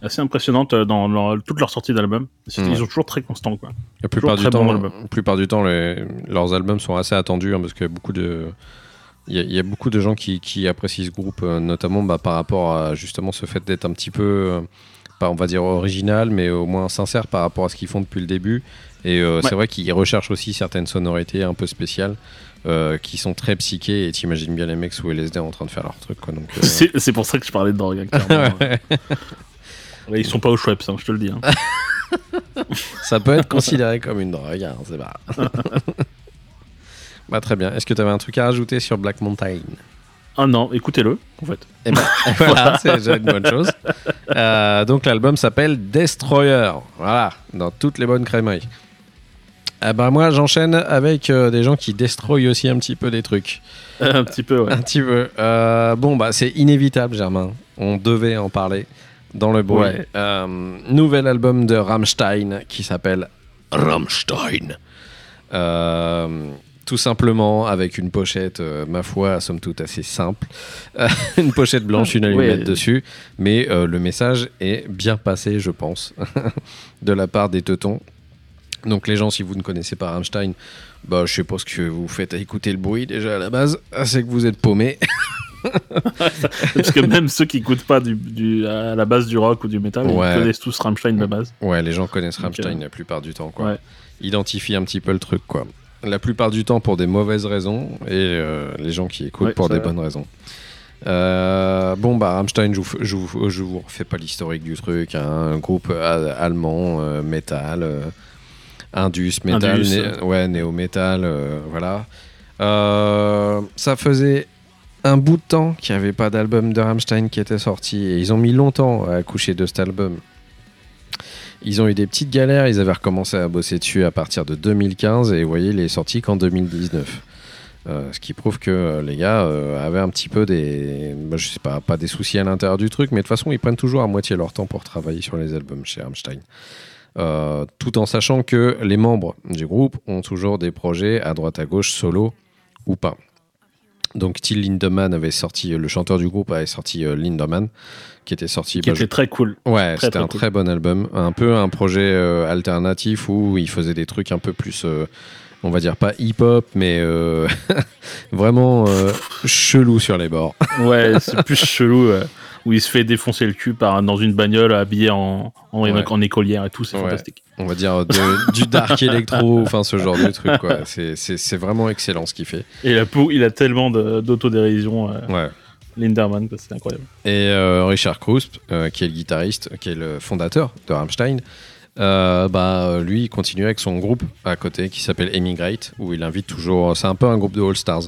assez impressionnante dans leur- toutes leurs sorties d'albums. C'est- Ouais. Ils sont toujours très constants quoi. La plupart du, bon temps, la plupart du temps, les- leurs albums sont assez attendus hein, parce qu'il y a beaucoup de, il y, a- il y a beaucoup de gens qui, qui apprécient ce groupe, euh, notamment bah, par rapport à justement ce fait d'être un petit peu, euh, pas on va dire original, mais au moins sincère par rapport à ce qu'ils font depuis le début. Et euh, Ouais. c'est vrai qu'ils recherchent aussi certaines sonorités un peu spéciales. euh, qui sont très psychées et t'imagines bien les mecs sous LSD en train de faire leur truc quoi donc C'est pour ça que je parlais de drogue. [LAUGHS] clairement. Ouais, ils sont pas au Schweppes, hein, je te le dis. hein. [LAUGHS] ça peut être [LAUGHS] considéré comme une drogue hein, c'est pas bah très bien est-ce que tu avais un truc à rajouter sur Black Mountain? Ah non, écoutez-le en fait. Eh ben, [LAUGHS] [LAUGHS] voilà, c'est déjà une bonne chose. Euh, donc l'album s'appelle Destroyer. Voilà, dans toutes les bonnes crémeilles. Eh ben moi j'enchaîne avec euh, des gens qui destroyent aussi un petit peu des trucs. [LAUGHS] un petit peu, ouais. Un petit peu. Euh, bon bah c'est inévitable Germain. On devait en parler dans le bruit. Ouais. Nouvel album de Rammstein qui s'appelle Rammstein. Euh, tout simplement avec une pochette, euh, ma foi, somme toute assez simple. Euh, [LAUGHS] une pochette blanche, une allumette Ouais. dessus. Mais euh, le message est bien passé, je pense, [LAUGHS] de la part des teutons. Donc les gens, si vous ne connaissez pas Rammstein, bah, je sais pas ce que vous faites à écouter le bruit déjà à la base, c'est que vous êtes paumé. [LAUGHS] Parce que même ceux qui écoutent pas du, du- à la base du rock ou du métal, Ouais. ils connaissent tous Rammstein de base. Ouais, les gens connaissent Rammstein la plupart du temps, quoi. Ouais. Identifient un petit peu le truc, quoi. La plupart du temps pour des mauvaises raisons et euh, les gens qui écoutent Ouais, pour des va. bonnes raisons. Euh, bon, bah, Rammstein, je vous, je vous, je vous refais pas l'historique du truc. hein. Un groupe euh, allemand, euh, métal, euh, indus, né- euh. ouais, néo-métal, euh, voilà. Ça faisait un bout de temps qu'il n'y avait pas d'album de Rammstein qui était sorti et ils ont mis longtemps à accoucher de cet album. Ils ont eu des petites galères, ils avaient recommencé à bosser dessus à partir de 2015 et vous voyez, il est sorti qu'en 2019. Euh, ce qui prouve que euh, les gars euh, avaient un petit peu des. bah, je sais pas, pas des soucis à l'intérieur du truc, mais de toute façon, ils prennent toujours à moitié leur temps pour travailler sur les albums chez Rammstein. Tout en sachant que les membres du groupe ont toujours des projets à droite à gauche, solo ou pas. Donc Till Lindemann avait sorti, le chanteur du groupe avait sorti euh, Lindemann, qui était sorti. Qui bah, je- était très cool. Ouais, c'était un cool. très bon album. Un peu un projet euh, alternatif où il faisait des trucs un peu plus, euh, on va dire pas hip-hop, mais euh, [LAUGHS] vraiment euh, chelou sur les bords. Ouais, c'est plus chelou. euh, où il se fait défoncer le cul par, dans une bagnole habillé en, en, Ouais. en écolière et tout, c'est Ouais. fantastique. On va dire de- du dark électro, [LAUGHS] enfin ce genre de truc. quoi. C'est- vraiment excellent ce qu'il fait. Et il a, pou- il a tellement d'autodérision, euh, Ouais. Linderman, c'est incroyable. Et euh, Richard Krusp, euh, qui est le guitariste, qui est le fondateur de Rammstein, euh, bah, lui, il continue avec son groupe à côté qui s'appelle Emigrate, où il invite toujours. C'est un peu un groupe de All Stars,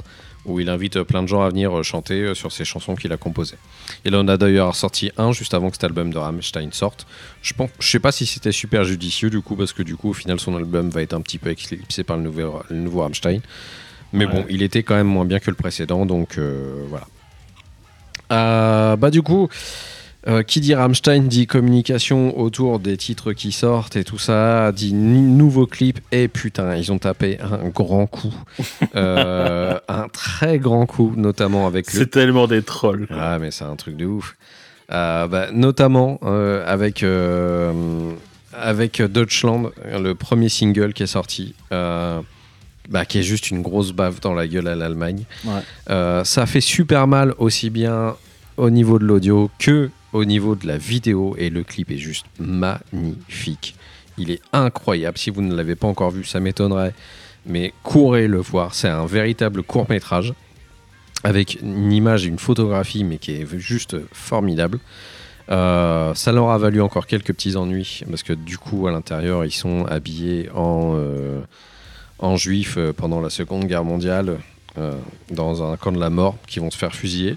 où il invite plein de gens à venir euh, chanter euh, sur ses chansons qu'il a composées. Il en a d'ailleurs sorti un juste avant que cet album de Rammstein sorte. Je pense, je sais pas si c'était super judicieux du coup, parce que du coup, au final, son album va être un petit peu éclipsé par le nouveau, le nouveau Rammstein. Mais Ouais. bon, il était quand même moins bien que le précédent, donc euh, voilà. Euh, bah du coup, euh, qui dit Rammstein dit communication autour des titres qui sortent et tout ça, dit nouveau clip et putain, ils ont tapé un grand coup, [LAUGHS] Euh, un très grand coup, notamment avec le C'est tellement des trolls. quoi. ah, mais c'est un truc de ouf. Euh, bah, notamment avec, avec Deutschland, le premier single qui est sorti, bah, qui est juste une grosse baffe dans la gueule à l'Allemagne. Ouais. Ça fait super mal aussi bien au niveau de l'audio que au niveau de la vidéo et le clip est juste magnifique. Il est incroyable. Si vous ne l'avez pas encore vu, ça m'étonnerait. Mais courez le voir. C'est un véritable court métrage avec une image et une photographie, mais qui est juste formidable. Euh, ça leur a valu encore quelques petits ennuis parce que du coup à l'intérieur ils sont habillés en, euh, juifs euh, pendant la Seconde Guerre mondiale dans un camp de la mort qui vont se faire fusiller.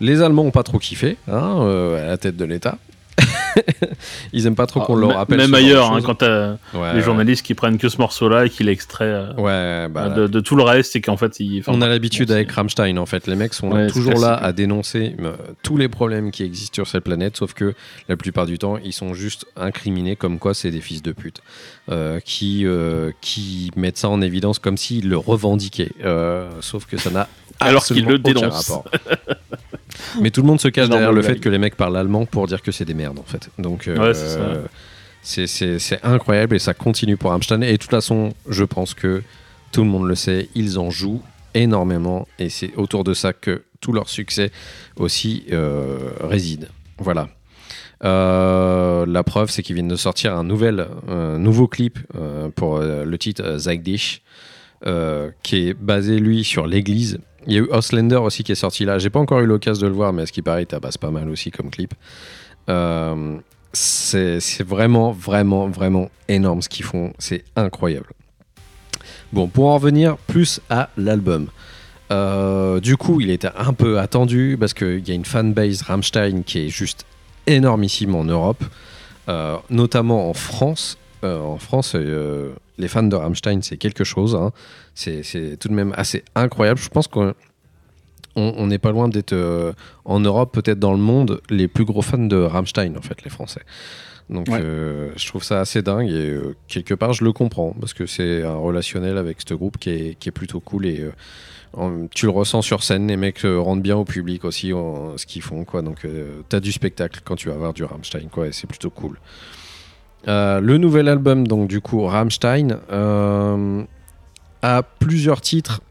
Les Allemands ont pas trop kiffé hein, euh, à la tête de l'État. [LAUGHS] ils aiment pas trop qu'on Ah, leur m- rappelle. Même ailleurs, hein, quand t'as Ouais, les journalistes qui prennent que ce morceau-là et qui l'extraient euh, Ouais, bah, de, de tout le reste, c'est qu'en fait, ils. On a l'habitude avec Rammstein en fait. Les mecs sont toujours là à dénoncer euh, tous les problèmes qui existent sur cette planète, sauf que la plupart du temps, ils sont juste incriminés comme quoi c'est des fils de pute euh, qui, qui mettent ça en évidence comme s'ils le revendiquaient. Sauf que ça n'a [LAUGHS] Alors qu'ils le dénoncent. Mais tout le monde se cache derrière le fait que les mecs parlent allemand pour dire que c'est des en fait. Donc euh, Ouais, c'est incroyable et ça continue pour Rammstein. Et de toute façon, je pense que tout le monde le sait, ils en jouent énormément et c'est autour de ça que tout leur succès aussi euh, réside. Voilà. Euh, la preuve, c'est qu'ils viennent de sortir un nouvel, nouveau clip pour le titre Zagdish, euh, qui est basé lui sur l'église. Il y a eu Auslander aussi qui est sorti là. J'ai pas encore eu l'occasion de le voir, mais à ce qui paraît, il tabasse pas mal aussi comme clip. Euh, c'est vraiment, vraiment, vraiment énorme ce qu'ils font. C'est incroyable. Bon, pour en revenir plus à l'album. Euh, du coup, il était un peu attendu parce qu'il y a une fanbase Rammstein qui est juste énormissime en Europe, euh, notamment en France. En France, les fans de Rammstein, c'est quelque chose. hein. C'est tout de même assez incroyable. Je pense qu'on on- n'est pas loin d'être euh, en Europe, peut-être dans le monde, les plus gros fans de Rammstein, en fait, les Français. Donc Ouais. euh, je trouve ça assez dingue et euh, quelque part je le comprends parce que c'est un relationnel avec ce groupe qui est, qui est plutôt cool et en- tu le ressens sur scène, les mecs rendent bien au public aussi en- ce qu'ils font quoi. Donc t'as du spectacle quand tu vas voir du Rammstein quoi et c'est plutôt cool. Le nouvel album donc du coup Rammstein a plusieurs titres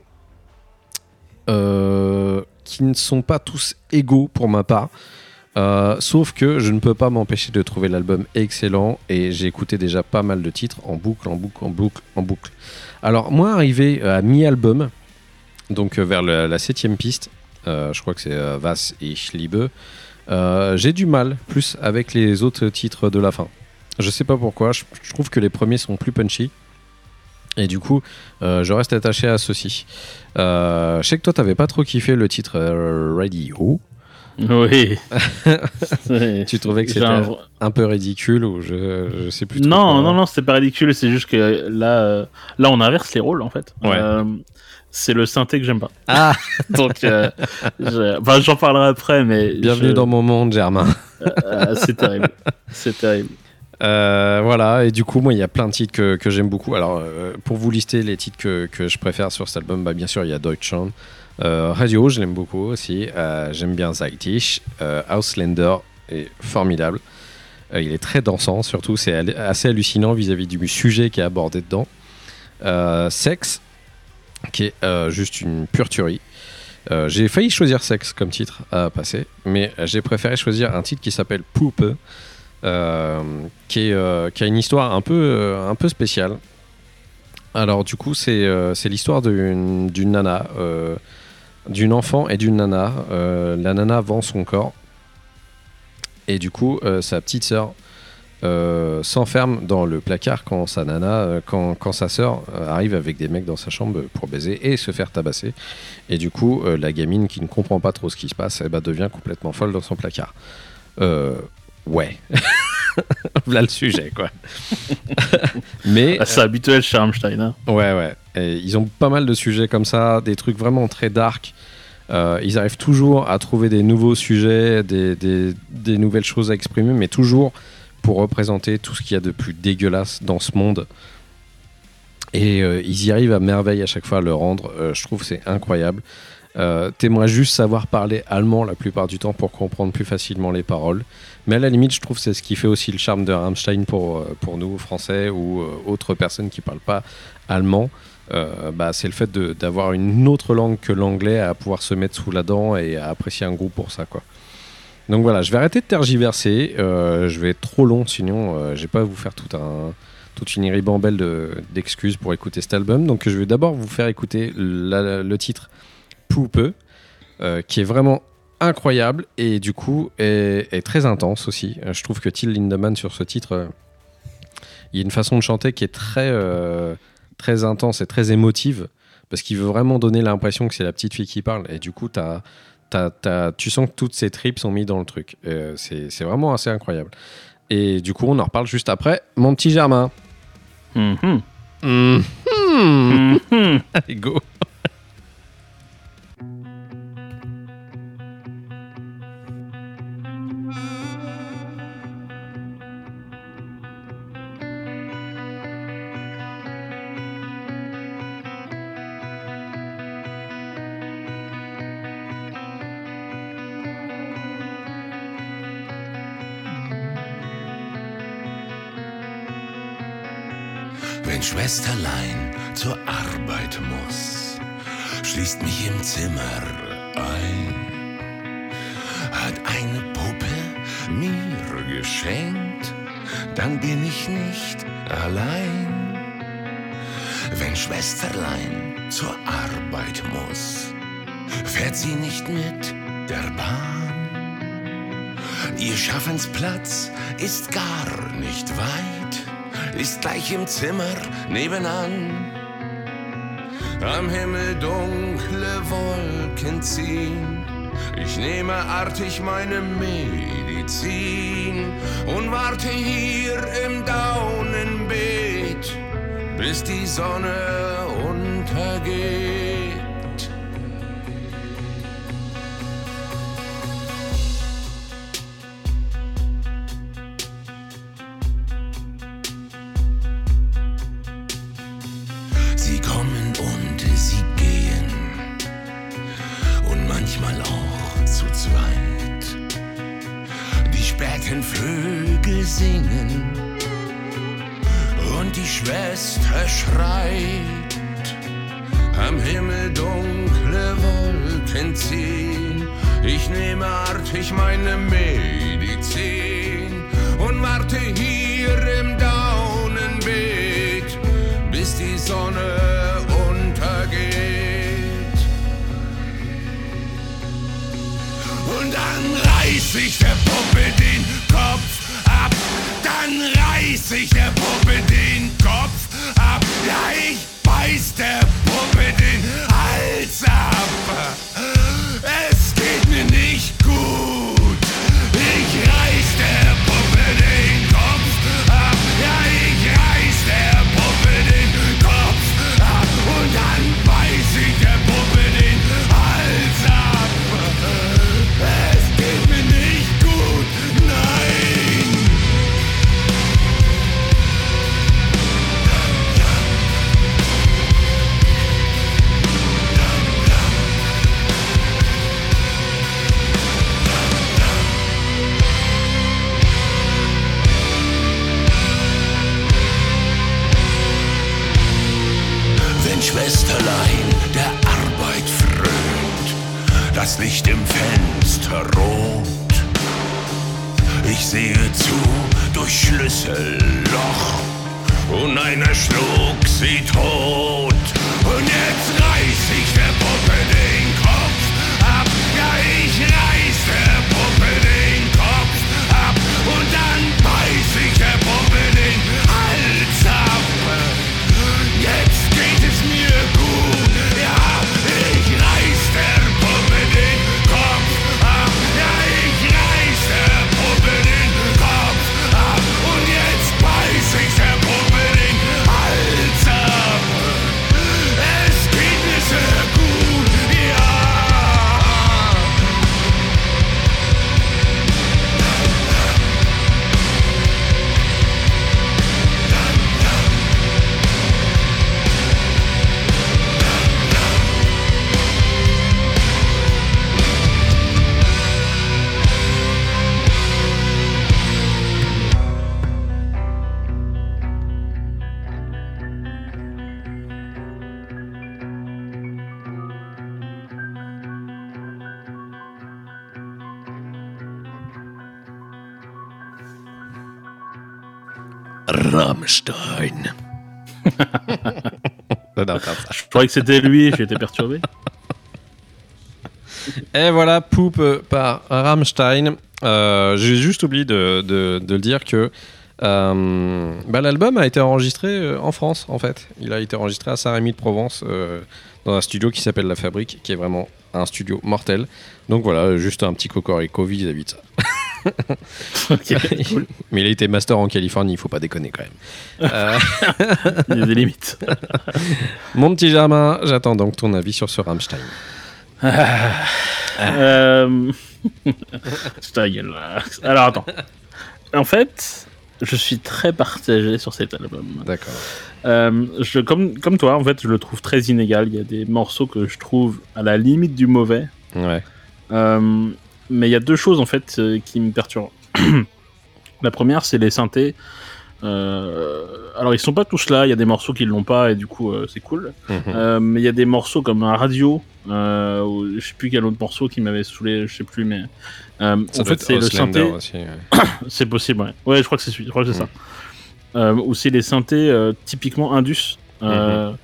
qui ne sont pas tous égaux pour ma part. Euh, sauf que je ne peux pas m'empêcher de trouver l'album excellent et j'ai écouté déjà pas mal de titres en boucle, en boucle, en boucle, en boucle. Alors moi arrivé à mi-album, donc euh, vers le- la septième piste, euh, je crois que c'est euh, Was ich liebe, euh, j'ai du mal plus avec les autres titres de la fin. Je sais pas pourquoi, je trouve que les premiers sont plus punchy. Et du coup, euh, je reste attaché à ceux-ci. Euh, je sais que toi, t'avais pas trop kiffé le titre euh, Radio. Oui. [LAUGHS] Tu trouvais que c'était un- un peu ridicule ou je, je sais plus Non, non, non, c'était pas ridicule. C'est juste que là, euh, là, on inverse les rôles en fait. Ouais. C'est le synthé que j'aime pas. Ah, [LAUGHS] Donc, je- enfin, j'en parlerai après, mais bienvenue je- dans mon monde, Germain. c'est terrible. [LAUGHS] C'est terrible. Euh, voilà, et du coup, moi, il y a plein de titres que, j'aime beaucoup. Alors, euh, pour vous lister les titres que, je préfère sur cet album, bah, bien sûr, il y a Deutschland. Euh, Radio, je l'aime beaucoup aussi. J'aime bien Zeitish. Euh, Auslander est formidable. Il est très dansant, surtout. C'est assez hallucinant vis-à-vis du sujet qui est abordé dedans. Sex, qui est juste une pure tuerie. J'ai failli choisir Sex comme titre à passer, mais j'ai préféré choisir un titre qui s'appelle Poupe, qui, est, euh, qui a une histoire un peu, euh, un peu spéciale. Alors du coup, c'est euh, l'histoire d'une nana, euh, d'une enfant et d'une nana. Euh, la nana vend son corps. Et du coup, euh, sa petite sœur euh, s'enferme dans le placard quand sa nana, euh, quand, quand sa sœur euh, arrive avec des mecs dans sa chambre pour baiser et se faire tabasser. Et du coup, euh, la gamine qui ne comprend pas trop ce qui se passe, eh ben, devient complètement folle dans son placard. Euh, ouais. [LAUGHS] voilà le sujet, quoi. [LAUGHS] Mais Ah, C'est habituel chez Rammstein. hein. Ouais, ouais. Et ils ont pas mal de sujets comme ça, des trucs vraiment très dark. Euh, ils arrivent toujours à trouver des nouveaux sujets, des, des- des nouvelles choses à exprimer, mais toujours pour représenter tout ce qu'il y a de plus dégueulasse dans ce monde. Et euh, ils y arrivent à merveille à chaque fois à le rendre. Euh, je trouve c'est incroyable. Euh, T'aimerais juste savoir parler allemand la plupart du temps pour comprendre plus facilement les paroles. Mais à la limite, je trouve c'est ce qui fait aussi le charme de Rammstein pour, euh, pour nous, Français ou euh, autres personnes qui parlent pas allemand. Euh, bah, c'est le fait d'avoir une autre langue que l'anglais à pouvoir se mettre sous la dent et à apprécier un groupe pour ça. Quoi. Donc voilà, je vais arrêter de tergiverser. je vais être trop long, sinon euh, je vais pas vous faire tout un, toute une ribambelle de- d'excuses pour écouter cet album. Donc je vais d'abord vous faire écouter le titre Poupe, euh, qui est vraiment incroyable et du coup est, est très intense aussi. Euh, Je trouve que Till Lindemann sur ce titre, euh, il y a une façon de chanter qui est très, très intense et très émotive parce qu'il veut vraiment donner l'impression que c'est la petite fille qui parle et du coup t'as- t'as- t'as- tu sens que toutes ces tripes sont mises dans le truc. Euh, c'est vraiment assez incroyable. Et du coup on en reparle juste après. Mon petit Germain. Mhm. Allez, go. Schwesterlein zur Arbeit muss, schließt mich im Zimmer ein, hat eine Puppe mir geschenkt, dann bin ich nicht allein. Wenn Schwesterlein zur Arbeit muss, fährt sie nicht mit der Bahn. Ihr Schaffensplatz ist gar nicht weit, ist gleich im Zimmer nebenan. Am Himmel dunkle Wolken ziehen, ich nehme artig meine Medizin und warte hier im Daunenbeet, bis die Sonne untergeht. Schreit. Am Himmel dunkle Wolken ziehen. Ich nehme artig meine Medizin und warte hier im Daunenbeet, bis die Sonne untergeht. Und dann reiß ich der Puppe den Kopf ab. Dann reiß ich der Puppe den Kopf Gleich beißt der Puppe den Hals ab. Äh, durch Schlüsselloch und einer schlug sie tot. Und jetzt reiß ich der Puppe den Rammstein. [LAUGHS] Je croyais que c'était lui, j'ai été perturbé. Et voilà, Poop euh, par Rammstein. Euh, J'ai juste oublié de, de- de le dire que euh, bah, l'album a été enregistré en France, en fait. Il a été enregistré à Saint-Rémy de Provence, euh, dans un studio qui s'appelle La Fabrique, qui est vraiment un studio mortel. Donc voilà, juste un petit cocorico vis-à-vis de ça. [LAUGHS] [LAUGHS] Cool. Mais il a été master en Californie, il faut pas déconner quand même. Euh, [LAUGHS] Il y a des limites. [LAUGHS] mon petit Germain, j'attends donc ton avis sur ce Rammstein. Euh... gueule. là. Alors attends. En fait, je suis très partagé sur cet album. D'accord. Euh, je, comme, comme toi, en fait, je le trouve très inégal. Il y a des morceaux que je trouve à la limite du mauvais. Ouais. Euh, mais il y a deux choses en fait euh, qui me perturbent. [CLEARS THROAT] la première, c'est les synthés. Euh, alors ils sont pas tous là, il y a des morceaux qui l'ont pas et du coup euh, c'est cool. Mhm. Euh, mais il y a des morceaux comme un radio, ou je sais plus quel autre morceau qui m'avait saoulé, je sais plus mais en fait c'est le synthé, ouais. [COUGHS] c'est possible ouais. Ouais je crois que c'est je crois que c'est ça. Ou c'est les synthés typiquement Indus. Mm-hmm.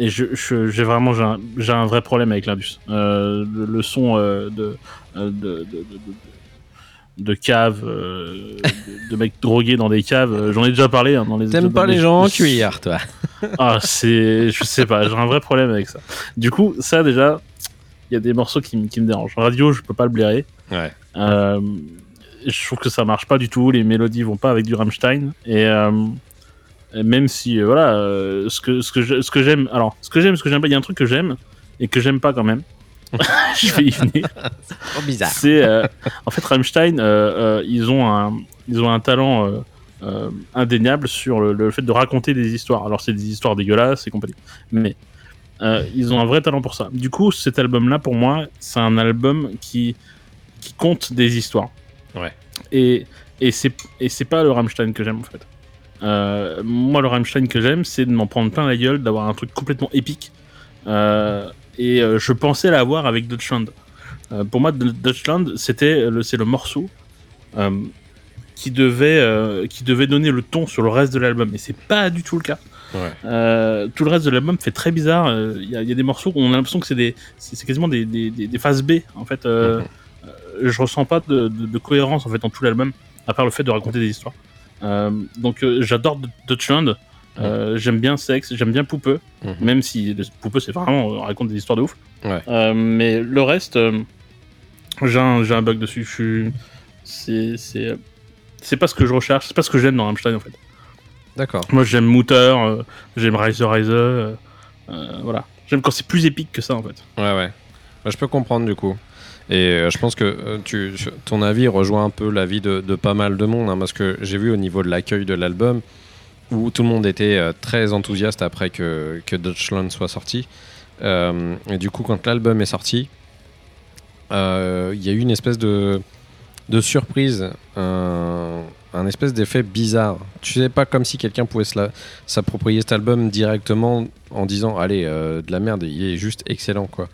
Et je, j'ai vraiment j'ai un, vrai problème avec l'Indus. Le, le son de, de, de, de, de- de cave, euh, de, mecs drogués dans des caves. euh, J'en ai déjà parlé hein, dans les. T'aimes pas des- les gens en cuir, toi [LAUGHS] Ah, c'est. Je sais pas, j'ai un vrai problème avec ça. Du coup, ça déjà, il y a des morceaux qui, me- qui me dérangent. Radio, je peux pas le blairer. Ouais. Euh, je trouve que ça marche pas du tout. Les mélodies vont pas avec du Rammstein. Et. euh, et même si, euh, voilà, euh, ce que, ce que je- ce que j'aime. Alors, ce que j'aime, ce que j'aime pas, il y a un truc que j'aime et que j'aime pas quand même. [LAUGHS] je vais y venir. Trop bizarre. C'est euh, en fait Rammstein, euh, euh, ils ont un ils ont un talent indéniable sur le, le fait de raconter des histoires. Alors c'est des histoires dégueulasses et compagnie, mais ils ont un vrai talent pour ça. Du coup, cet album-là, pour moi, c'est un album qui qui compte des histoires. Ouais. Et et c'est et c'est pas le Rammstein que j'aime en fait. Euh, moi, le Rammstein que j'aime, c'est de m'en prendre plein la gueule, d'avoir un truc complètement épique. Euh, et euh, je pensais l'avoir avec Deutschland. Euh, pour moi, D- Deutschland, c'était le, c'est le morceau euh, qui devait qui devait donner le ton sur le reste de l'album. Et c'est pas du tout le cas. Ouais. Euh, tout le reste de l'album fait très bizarre. Euh, Il y, a- il y a des morceaux où on a l'impression que c'est des c'est quasiment des, des, phases B. En fait, euh, Mhm. je ressens pas de, de- de cohérence en fait dans tout l'album, à part le fait de raconter des histoires. Donc j'adore D- Deutschland. Euh, J'aime bien Sex, j'aime bien Poupeux, Mhm. même si Poupeux c'est vraiment euh, raconte des histoires de ouf. Ouais. Euh, mais le reste, euh, j'ai un, un bug dessus. Je suis, c'est, pas ce que je recherche, c'est pas ce que j'aime dans Rammstein en fait. D'accord. Moi j'aime Mutter, j'aime Riser Riser, voilà. J'aime quand c'est plus épique que ça en fait. Ouais, ouais. Bah, je peux comprendre du coup. Et je pense que tu, ton avis rejoint un peu l'avis de, de pas mal de monde, hein, parce que j'ai vu au niveau de l'accueil de l'album, où tout le monde était euh, très enthousiaste après que, que Deutschland soit sorti. Euh, et du coup, quand l'album est sorti, euh, il y a eu une espèce de, de surprise, un, un espèce d'effet bizarre. Tu sais, pas comme si quelqu'un pouvait s'approprier cet album directement en disant Allez, euh, de la merde, il est juste excellent, quoi.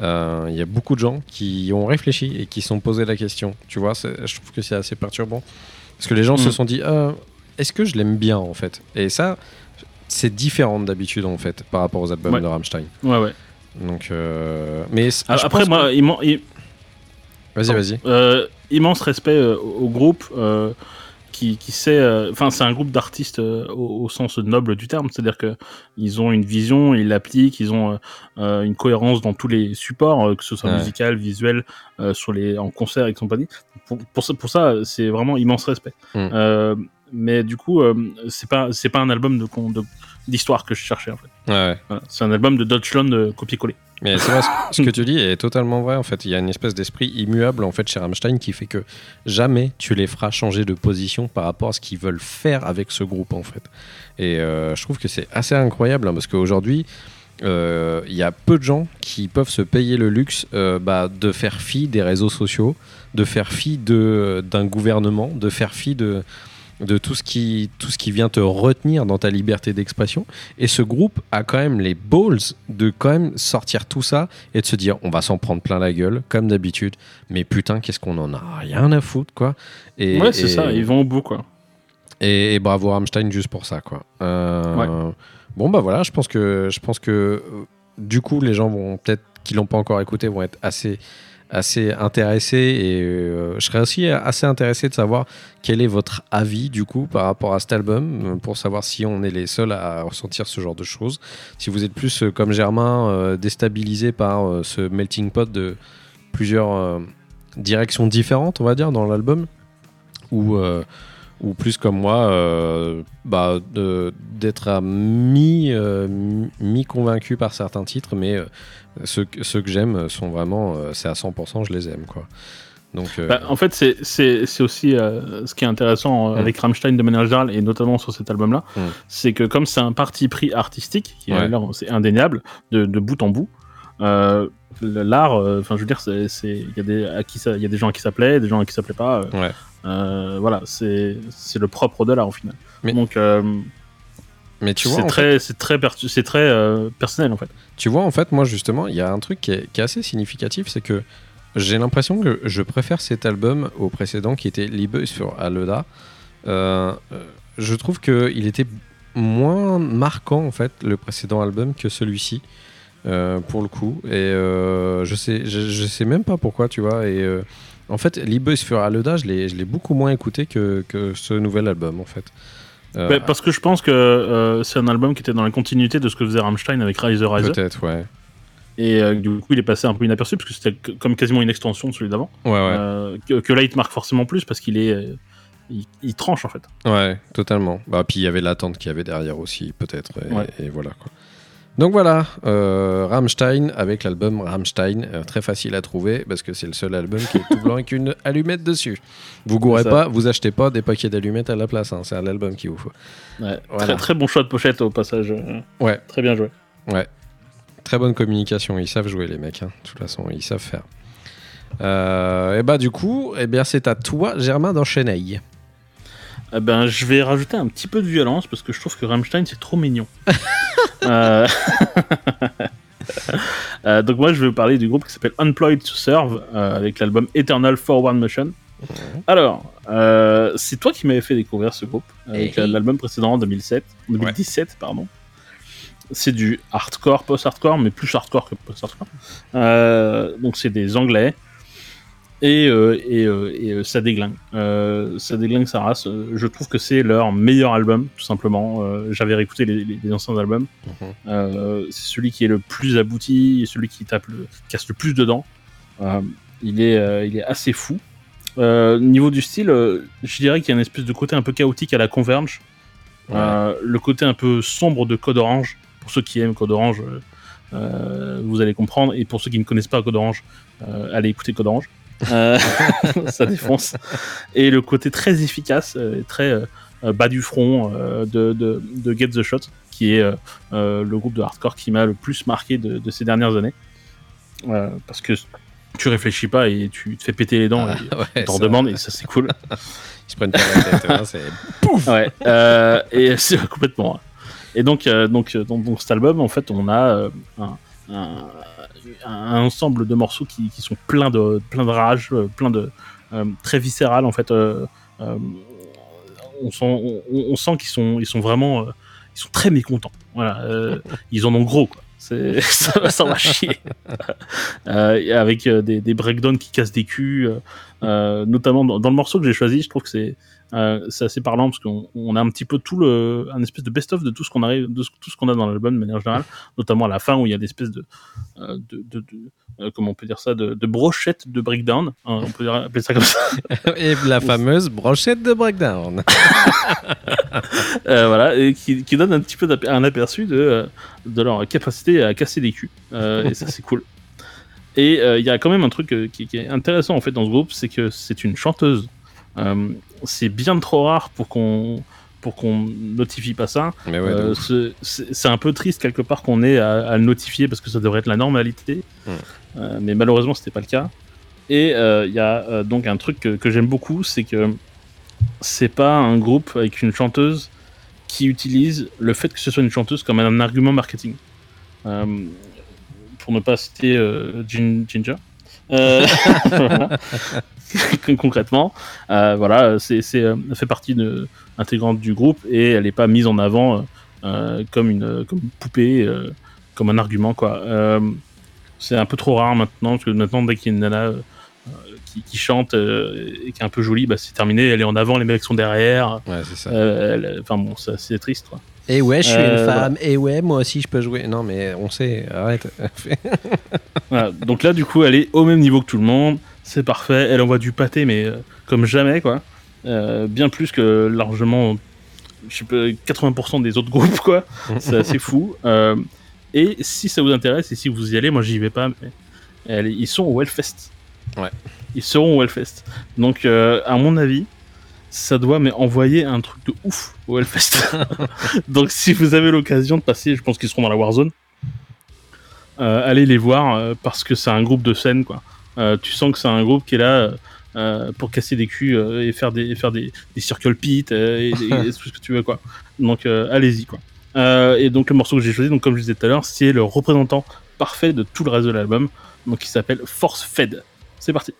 Euh, Il y a beaucoup de gens qui ont réfléchi et qui se sont posé la question. Tu vois, je trouve que c'est assez perturbant. Parce que les gens se Mm. sont dit Ah, Est-ce que je l'aime bien, en fait? Et ça, c'est différent d'habitude, en fait, par rapport aux albums Ouais. de Rammstein. Ouais ouais. Donc, euh, mais Ah, Après moi, il m'en- il- que- Vas-y, vas-y. Euh, immense respect euh, au groupe qui, qui sait. Enfin, c'est un groupe d'artistes au, au sens noble du terme, c'est-à-dire que ils ont une vision, ils l'appliquent, ils ont une cohérence dans tous les supports, que ce soit Ouais. musical, visuel, sur les en concert et compagnie. Pour, pour ça, pour ça, c'est vraiment immense respect. Mm. Mais du coup, euh, c'est pas c'est pas un album de d'histoire que je cherchais en fait. Ouais, ouais. Voilà. C'est un album de Deutschland copier-coller. Mais c'est vrai, ce, que tu dis est totalement vrai. En fait, il y a une espèce d'esprit immuable en fait chez Rammstein qui fait que jamais tu les feras changer de position par rapport à ce qu'ils veulent faire avec ce groupe en fait. Et euh, je trouve que c'est assez incroyable hein, parce qu'aujourd'hui, euh, il y a peu de gens qui peuvent se payer le luxe euh, bah, de faire fi des réseaux sociaux, de faire fi d'un gouvernement, de faire fi de, de tout, ce qui, tout ce qui vient te retenir dans ta liberté d'expression. Et ce groupe a quand même les balls de quand même sortir tout ça et de se dire on va s'en prendre plein la gueule, comme d'habitude. Mais putain, qu'est-ce qu'on en a rien à foutre, quoi. Et, ouais, c'est et- ça. Ils vont au bout quoi. Et, et bravo Rammstein juste pour ça, quoi. Euh, Ouais. Bon, bah voilà, je pense que, je pense que euh, du coup, les gens vont peut-être, qui l'ont pas encore écouté, vont être assez, assez intéressés. Et euh, je serais aussi assez intéressé de savoir quel est votre avis, du coup, par rapport à cet album, euh, pour savoir si on est les seuls à ressentir ce genre de choses. Si vous êtes plus, euh, comme Germain, déstabilisé par ce melting pot de plusieurs directions différentes, on va dire, dans l'album, ou, ou plus comme moi, euh, bah, d'être à mi, euh, mi convaincu par certains titres, mais euh, ceux, que- ceux que j'aime sont vraiment, c'est à 100%, je les aime, quoi. Donc, Bah, en fait, c'est- aussi ce qui est intéressant euh, Mm. avec Rammstein de manière générale et notamment sur cet album-là, Mm. c'est que comme c'est un parti pris artistique, qui Ouais. c'est indéniable de, de bout en bout. L'art, enfin, je veux dire, il y a des gens à qui ça plaît, des gens à qui ça plaît pas. Ouais. Euh, voilà, c'est c'est le propre de l'art au final. Mais- Donc, euh, mais tu vois, c'est très, c'est très, c'est très euh, personnel en fait. Tu vois, en fait, moi, justement, il y a un truc qui est, qui est assez significatif, c'est que j'ai l'impression que je préfère cet album au précédent qui était Liebe sur Aleda. Euh, je trouve qu'il était moins marquant, en fait, le précédent album que celui-ci, euh, pour le coup. Et je, sais, je, je sais même pas pourquoi, tu vois. Et en fait, Liebe sur Aleda, je l'ai je l'ai beaucoup moins écouté que, que ce nouvel album, en fait. Euh, Bah, parce que je pense que euh, c'est un album qui était dans la continuité de ce que faisait Rammstein avec Rise the Rise. Peut-être, ouais. Et euh, du coup, il est passé un peu inaperçu parce que c'était comme quasiment une extension de celui d'avant. Ouais, ouais. Que, que là, il te marque forcément plus parce qu'il est. il, il tranche en fait. Ouais, totalement. Bah, puis il y avait l'attente qu'il y avait derrière aussi, peut-être. Et, Ouais. et voilà quoi. Donc voilà, euh, Rammstein avec l'album Rammstein, euh, très facile à trouver parce que c'est le seul album qui est tout blanc avec une [LAUGHS] allumette dessus. Vous gourrez ça. pas, vous achetez pas des paquets d'allumettes à la place, hein, c'est un album qu'il vous faut. Ouais. Voilà. Très, très bon choix de pochette au passage. Ouais, Très bien joué. très bonne communication, ils savent jouer les mecs, hein. de toute façon, ils savent faire. Euh, et bah du coup, eh bien c'est à toi Germain d'enchaîner. Eh ben, je vais rajouter un petit peu de violence parce que je trouve que Rammstein c'est trop mignon. [LAUGHS] Euh, [LAUGHS] euh, donc moi je vais vous parler du groupe qui s'appelle Unployed to Serve euh, avec l'album Eternal Forward Motion. Alors, c'est toi qui m'avais fait découvrir ce groupe avec Eh l'album précédent en 2007, 2017 pardon. C'est du hardcore, post-hardcore, mais plus hardcore que post-hardcore. Donc c'est des Anglais et, euh, et, euh, et, euh, ça déglingue. Ça déglingue sa race. Je trouve que c'est leur meilleur album, tout simplement. J'avais réécouté les, les- les anciens albums. Mhm. C'est celui qui est le plus abouti, celui qui tape le, qui casse le plus dedans. Il, est, il est assez fou. Niveau du style, je dirais qu'il y a une espèce de côté un peu chaotique à la Converge. Euh, le côté un peu sombre de Code Orange. Pour ceux qui aiment Code Orange, euh, vous allez comprendre. Et pour ceux qui ne connaissent pas Code Orange, euh, allez écouter Code Orange. Euh, [LAUGHS] ça défonce. Et le côté très efficace, euh, très euh, bas du front de, de, de Get the Shot, qui est le groupe de hardcore qui m'a le plus marqué de, de ces dernières années. Parce que tu réfléchis pas et tu te fais péter les dents Ah, et ouais, t'en demandes et ça c'est cool. [LAUGHS] Ils se prennent pas la tête, hein, c'est- [LAUGHS] ouais, euh, et c'est complètement. hein. Et donc, euh, donc, donc, donc cet album, en fait, on a euh, un, un- un ensemble de morceaux qui, qui sont pleins de, plein de rage, euh, plein de euh, très viscéral en fait. euh, on sent, on, sent qu'ils sont, ils sont vraiment, ils sont très mécontents. Voilà, ils en ont gros quoi. [LAUGHS] Ça, va- chier. [LAUGHS] Avec des, breakdowns qui cassent des culs, notamment dans le morceau que j'ai choisi, je trouve que c'est euh, c'est assez parlant parce qu'on on a un petit peu tout le un espèce de best-of de tout ce qu'on arrive de ce- tout ce qu'on a dans l'album de manière générale notamment à la fin où il y a des espèces de, euh, de, de- de- euh, comment on peut dire ça de, brochettes de breakdown hein, on peut appeler ça comme ça. [LAUGHS] Et la fameuse brochette de breakdown. [LAUGHS] Voilà et qui, qui donne un petit peu un aperçu de de leur capacité à casser des culs et ça c'est cool. Et il y a quand même un truc qui, qui est intéressant en fait dans ce groupe c'est que c'est une chanteuse c'est bien trop rare pour qu'on pour qu'on notifie pas ça ouais, Euh, c'est- un peu triste quelque part qu'on ait à, à le notifier parce que ça devrait être la normalité, Mm. Euh, mais malheureusement c'était pas le cas. Et euh, il y a euh, donc un truc que, que j'aime beaucoup, c'est que c'est pas un groupe avec une chanteuse qui utilise le fait que ce soit une chanteuse comme un argument marketing. Euh, pour ne pas citer euh, Gin- Ginger. [LAUGHS] [LAUGHS] Concrètement. Euh, voilà, c'est, c'est, euh, elle fait partie de, intégrante du groupe et elle n'est pas mise en avant euh, euh, comme, une, comme une poupée, euh, comme un argument. Quoi. Euh, c'est un peu trop rare maintenant, parce que maintenant, dès qu'il y a une nana euh, qui, qui chante euh, et qui est un peu jolie, bah, c'est terminé, elle est en avant, les mecs sont derrière. Ouais, c'est ça. Euh, Enfin bon, c'est assez triste. Quoi. Et ouais, je suis Euh, une femme. Et ouais, moi aussi, je peux jouer. Non, mais on sait. Arrête. [LAUGHS] Voilà, donc là, du coup, elle est au même niveau que tout le monde. C'est parfait. Elle envoie du pâté, mais euh, comme jamais, quoi. Euh, bien plus que largement, je sais pas, 80% des autres [LAUGHS] groupes, quoi. C'est assez [LAUGHS] fou. Euh, et si ça vous intéresse et si vous y allez, moi j'y vais pas, mais elle- ils sont au Hellfest. Ouais. Ils seront au Hellfest. Donc, à mon avis, ça doit mais envoyer un truc de ouf au Hellfest. [LAUGHS] Donc, si vous avez l'occasion de passer, je pense qu'ils seront dans la Warzone. Allez les voir parce que c'est un groupe de scène quoi. Euh, tu sens que c'est un groupe qui est là euh, pour casser des culs euh, et faire des et faire des, des circle pits euh, et, et- et [LAUGHS] tout ce que tu veux quoi. Donc euh, allez-y quoi. Euh, et donc le morceau que j'ai choisi, donc comme je disais tout à l'heure, c'est le représentant parfait de tout le reste de l'album, donc il s'appelle Force Fed. C'est parti.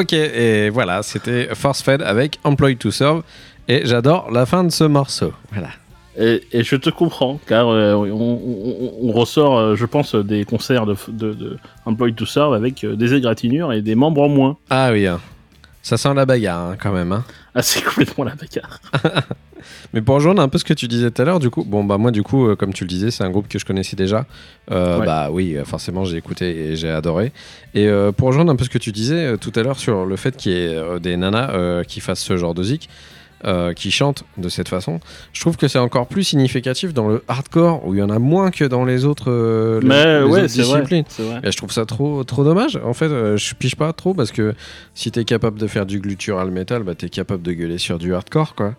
Ok, et voilà, c'était Force Fed avec Employed to Serve. Et j'adore la fin de ce morceau. Voilà. Et, et je te comprends, car euh, on, on- on ressort, euh, je pense, des concerts de, de, de Employed to Serve avec euh, des égratignures et des membres en moins. Ah oui, hein. ça sent la bagarre hein, quand même. Hein. Ah, c'est [LAUGHS] complètement la bagarre. [LAUGHS] [LAUGHS] Mais pour rejoindre un peu ce que tu disais tout à l'heure, du coup, bon bah moi du coup, euh, comme tu le disais, c'est un groupe que je connaissais déjà. Euh, Ouais. Bah oui, euh, forcément j'ai écouté et j'ai adoré. Et pour rejoindre un peu ce que tu disais tout à l'heure sur le fait qu'il y ait des nanas qui fassent ce genre de zik, qui chantent de cette façon, je trouve que c'est encore plus significatif dans le hardcore où il y en a moins que dans les autres, les- Mais les ouais, autres c'est vrai. disciplines. vrai. Et je trouve ça trop, trop dommage. En fait, je pige pas trop parce que si t'es capable de faire du glutural metal, bah t'es capable de gueuler sur du hardcore, quoi.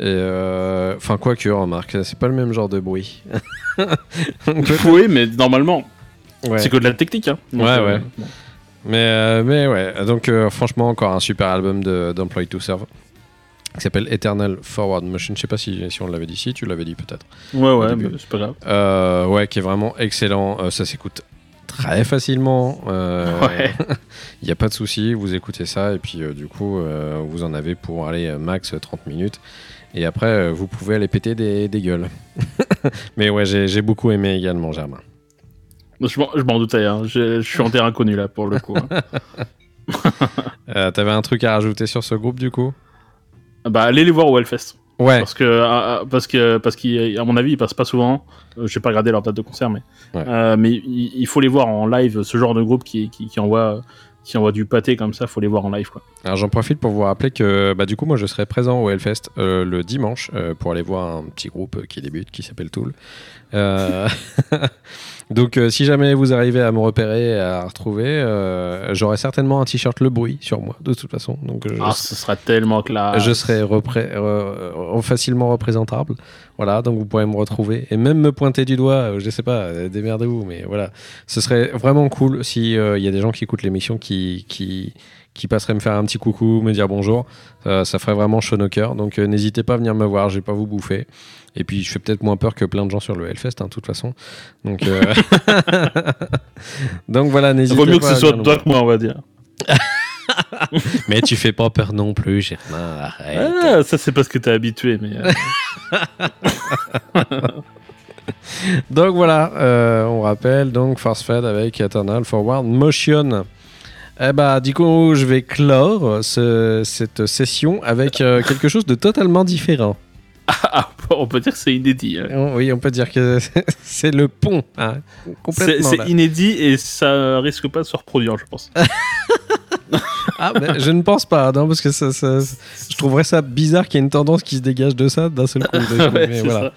Euh, enfin, quoi que, remarque, c'est pas le même genre de bruit. [LAUGHS] Oui, mais normalement, ouais. c'est que de la technique. Hein. Donc, Ouais, euh, ouais. Mais, euh, mais ouais, donc franchement, encore un super album de- d'Employed to Serve qui s'appelle Eternal Forward Motion. Je sais pas si, si on l'avait dit, si tu l'avais dit peut-être. Ouais, ouais, c'est pas grave. Euh, ouais, qui est vraiment excellent. Euh, ça s'écoute très facilement. Euh, Ouais. [LAUGHS] Il n'y a pas de souci, vous écoutez ça et puis du coup, vous en avez pour aller max 30 minutes. Et après, euh, vous pouvez aller péter des, des gueules. [LAUGHS] Mais ouais, j'ai beaucoup aimé également, Germain. Je m'en- doutais, hein. je, je suis en terrain connu là pour le coup. hein. [LAUGHS] Euh, T'avais un truc à rajouter sur ce groupe du coup? Bah, allez les voir au Hellfest. Ouais, Parce que, ah, ah, parce que, parce qu'à mon avis, ils passent pas souvent. Euh, J'ai pas regardé leur date de concert, mais, Ouais. euh, mais il, il faut les voir en live. Ce genre de groupe qui, qui, qui envoie, qui envoie du pâté comme ça, faut les voir en live, quoi. alors j'en profite pour vous rappeler que bah, du coup, moi je serai présent au Hellfest euh, le dimanche euh, pour aller voir un petit groupe qui débute qui s'appelle Tool. Euh, [LAUGHS] Donc, euh, si jamais vous arrivez à me repérer et à retrouver, euh, j'aurai certainement un t-shirt Le Bruit sur moi, de toute façon. Donc, euh, je, Ah, ce sera tellement classe. je serai repré- facilement représentable. Voilà, donc vous pourrez me retrouver et même me pointer du doigt. Je sais pas, démerdez-vous, mais voilà. Ce serait vraiment cool si il y a des gens qui écoutent l'émission qui, qui, qui passeraient me faire un petit coucou, me dire bonjour. Euh, ça ferait vraiment chaud au cœur. Donc, euh, n'hésitez pas à venir me voir, je vais pas vous bouffer. Et puis, je fais peut-être moins peur que plein de gens sur le Hellfest, hein, de toute façon. Donc, euh, [LAUGHS] donc voilà, n'hésitez vaut pas. mieux que ce soit toi que moi, on va dire. [LAUGHS] mais tu fais pas peur non plus, Germain. Arrête. Ah, ça, c'est parce que t'es habitué, mais. euh, [LAUGHS] Donc voilà, euh, on rappelle donc Force Fed avec Eternal Forward Motion. Eh bah, du coup, je vais clore ce- cette session avec euh, quelque chose de totalement différent. Ah, on peut dire que c'est inédit. hein. Oui, on peut dire que [LAUGHS] c'est le pont, hein, complètement. c'est inédit et ça risque pas de se reproduire, je pense. [LAUGHS] Ah, ben, je ne pense pas, non, parce que ça, ça- je trouverais ça bizarre qu'il y ait une tendance qui se dégage de ça d'un seul coup. [LAUGHS] Ouais, mais voilà.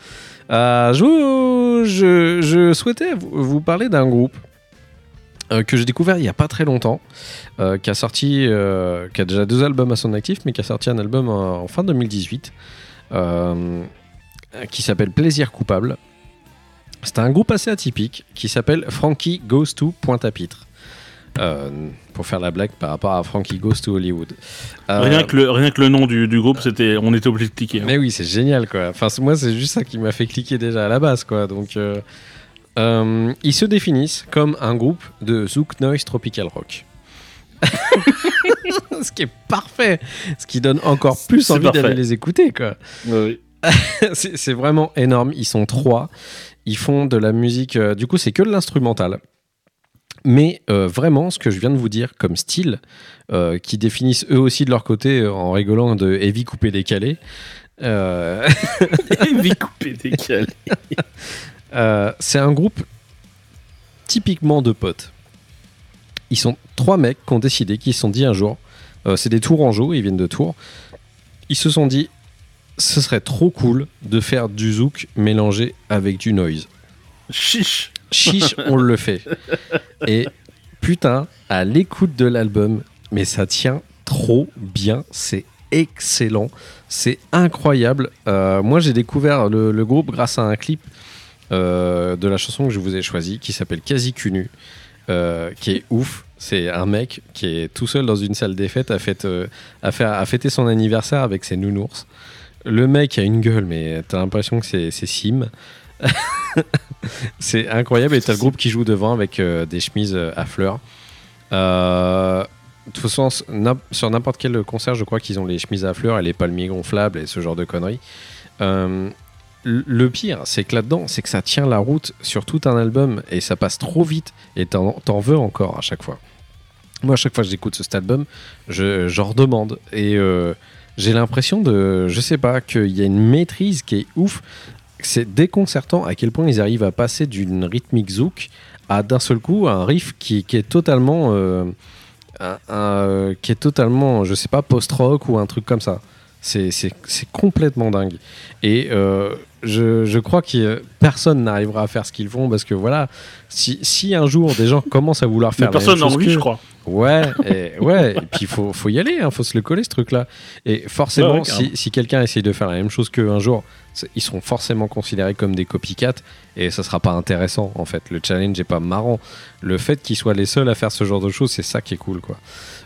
Euh, je, je, je souhaitais vous, parler d'un groupe euh, que j'ai découvert il n'y a pas très longtemps, euh, qui a sorti, qui a déjà deux albums à son actif, mais qui a sorti un album en, en fin 2018, euh, qui s'appelle Plaisir coupable. C'est un groupe assez atypique qui s'appelle Frankie Goes to Pointe-à-Pitre. Euh, pour faire la blague par rapport à Frankie Goes to Hollywood. Euh, Rien, que le, rien que le nom du, du groupe, c'était, on était obligé de cliquer. hein. mais oui, c'est génial quoi. Enfin, moi, c'est juste ça qui m'a fait cliquer déjà à la base quoi. Donc, euh, euh, ils se définissent comme un groupe de Zouk Noise Tropical Rock. [LAUGHS] ce qui est parfait, ce qui donne encore plus envie d'aller les écouter quoi. [LAUGHS] C'est vraiment énorme. Ils sont trois. Ils font de la musique. euh, du coup, c'est que de l'instrumental. Mais euh, vraiment, ce que je viens de vous dire comme style, euh, qui définissent eux aussi de leur côté en rigolant de heavy coupé décalé. [LAUGHS] euh, coupée, décalée. Euh, c'est un groupe typiquement de potes. Ils sont trois mecs qui ont décidé, qui se sont dit un jour, euh, c'est des Tourangeaux, ils viennent de Tours, ils se sont dit, ce serait trop cool de faire du zouk mélangé avec du noise. Chiche. Chiche, [LAUGHS] on le fait. Et putain, à l'écoute de l'album, mais ça tient trop bien, c'est excellent, c'est incroyable. Euh, moi, j'ai découvert le, le groupe grâce à un clip euh, de la chanson que je vous ai choisi, qui s'appelle Quasi Cunu, euh, qui est ouf. C'est un mec qui est tout seul dans une salle des fêtes à, fête, euh, fêter son anniversaire avec ses nounours. Le mec a une gueule, mais t'as l'impression que c'est Sim. [LAUGHS] c'est incroyable. Et t'as le groupe qui joue devant avec euh, des chemises à fleurs. De toute façon, sur n'importe quel concert, je crois qu'ils ont les chemises à fleurs et les palmiers gonflables et ce genre de conneries. Euh, le pire, c'est que là-dedans, c'est que ça tient la route sur tout un album et ça passe trop vite et t'en veux encore à chaque fois. Moi, à chaque fois que j'écoute cet album, je, j'en redemande et euh, j'ai l'impression de, je sais pas, qu'il y a une maîtrise qui est ouf. C'est déconcertant à quel point ils arrivent à passer d'une rythmique zouk à d'un seul coup un riff qui, est totalement, euh, un- un- qui est totalement, je sais pas, post-rock ou un truc comme ça. C'est complètement dingue. Et euh, je, je crois que personne n'arrivera à faire ce qu'ils font parce que voilà, si, si un jour des gens commencent à vouloir faire personne envie, qu'eux- je crois. Ouais, et, ouais, et puis il faut, faut y aller, il faut se le coller ce truc-là. Et forcément, Ouais, ouais, si, si quelqu'un essaye de faire la même chose qu'eux un jour, ils seront forcément considérés comme des copycats et ça sera pas intéressant en fait. Le challenge est pas marrant. Le fait qu'ils soient les seuls à faire ce genre de choses, c'est ça qui est cool quoi.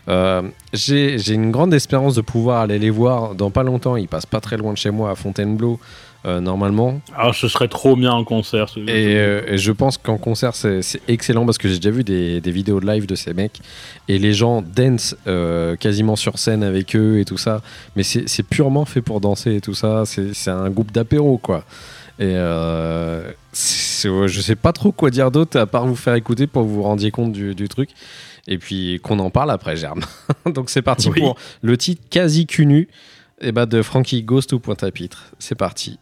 Euh, J'ai j'ai une grande espérance de pouvoir aller les voir dans pas longtemps. Ils passent pas très loin de chez moi à Fontainebleau. Euh, normalement Ah, ce serait trop bien en concert. ce- et, euh, et je pense qu'en concert, c'est excellent parce que j'ai déjà vu des, des vidéos de live de ces mecs et les gens dansent euh, quasiment sur scène avec eux et tout ça. Mais c'est purement fait pour danser et tout ça. C'est un groupe d'apéro, quoi. Et je sais pas trop quoi dire d'autre à part vous faire écouter pour que vous vous rendiez compte du, du truc. Et puis qu'on en parle après, Germe. [LAUGHS] Donc c'est parti Oui. pour le titre quasi cunu et bah, de Frankie Ghost ou Pointe-à-Pitre. C'est parti.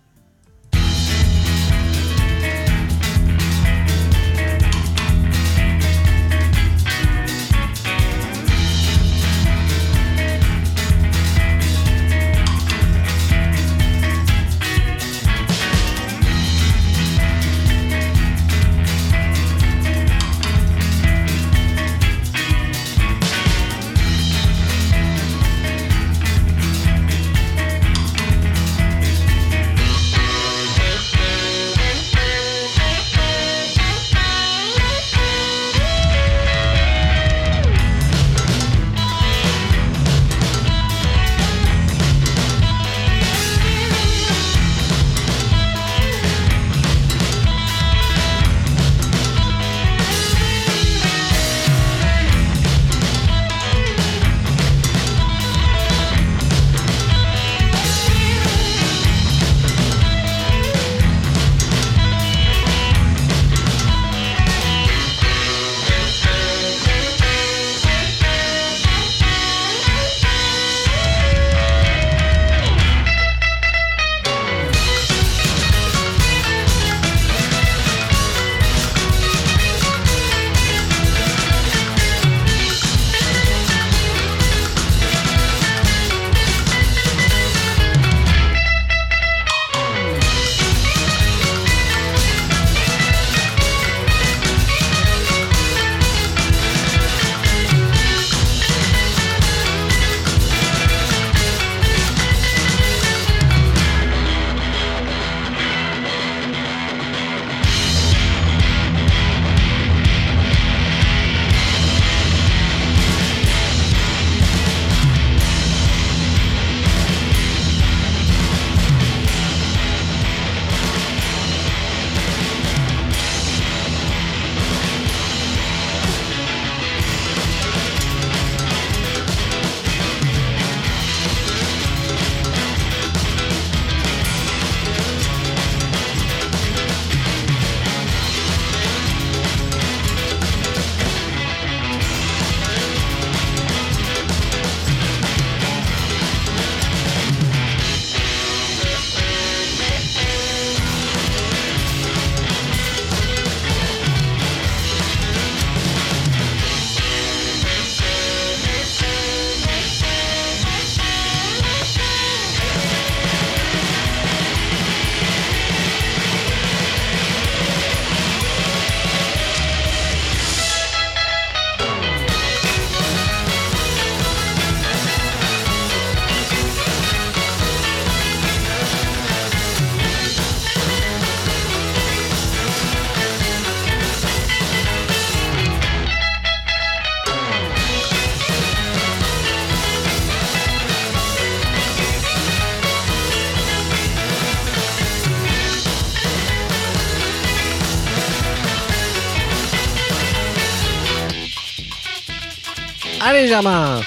Allez, Germain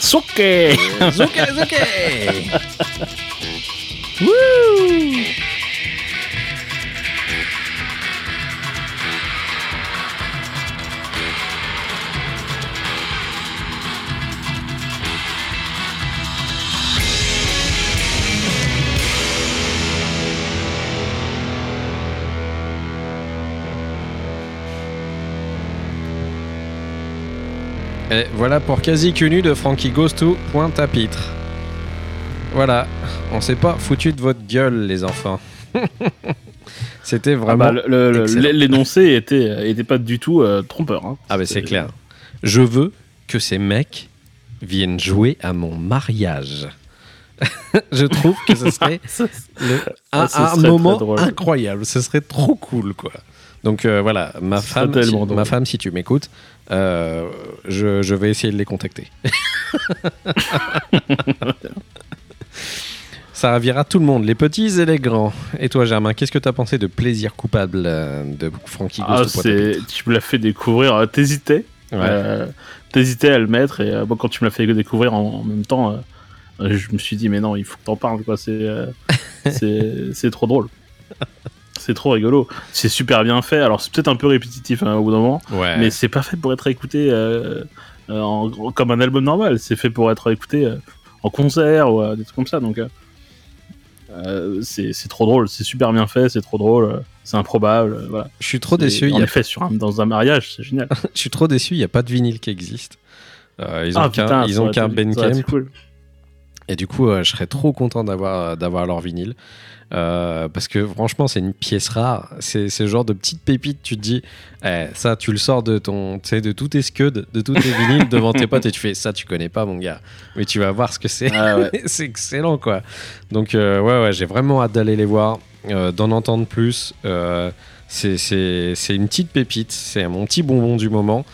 Souké Zouké, voilà pour quasi nu de Frankie Goes to Pointe à Pitre. Voilà, on s'est pas foutu de votre gueule, les enfants. [LAUGHS] C'était Ah vraiment. bah, le- le-. L'énoncé était, était pas du tout euh, trompeur. hein. Ah, mais c'est clair. Je veux que ces mecs viennent jouer à mon mariage. [LAUGHS] Je trouve que ce [LAUGHS] serait le- Ah, un, ce un serait très moment incroyable. Ce serait trop cool, quoi. Donc euh, voilà, ma femme, si, ma femme, si tu m'écoutes, euh, je, je vais essayer de les contacter. [LAUGHS] Ça ravira tout le monde, les petits et les grands. Et toi, Germain, qu'est-ce que tu as pensé de Plaisir coupable euh, de Frankie Ah, tu me l'as fait découvrir. T'hésitais. Ouais. Euh, T'hésitais à le mettre et euh, bon, quand tu me l'as fait découvrir en, en même temps, je me suis dit mais non, il faut que t'en parles quoi. C'est, euh, [LAUGHS] c'est, c'est trop drôle. C'est trop rigolo. C'est super bien fait. Alors c'est peut-être un peu répétitif hein, au bout d'un moment, Ouais. mais c'est pas fait pour être écouté euh, euh, en- comme un album normal. C'est fait pour être écouté euh, en concert ou euh, des trucs comme ça. Donc c'est, trop drôle. C'est super bien fait. C'est trop drôle. C'est improbable. voilà. Je suis trop déçu. Il y a effet, sur un- dans un mariage, c'est génial. [LAUGHS] Je suis trop déçu, il n'y a pas de vinyle qui existe. Euh, ils ont Ah, qu'un putain, ils ça ont aurait qu'un été- Ben ça aurait été Camp. cool. Et du coup, euh, je serais trop content d'avoir d'avoir leur vinyle. Euh, parce que franchement, c'est une pièce rare. C'est le genre de petite pépite. Tu te dis, eh, ça, tu le sors de ton, de tous tes scuds, de tous tes vinyles [LAUGHS] devant tes potes et tu fais ça, tu connais pas, mon gars. Mais tu vas voir ce que c'est. Ah ouais. [LAUGHS] c'est excellent, quoi. Donc, euh, ouais, ouais, j'ai vraiment hâte d'aller les voir, euh, d'en entendre plus. Euh, c'est c'est- c'est une petite pépite. C'est mon petit bonbon du moment.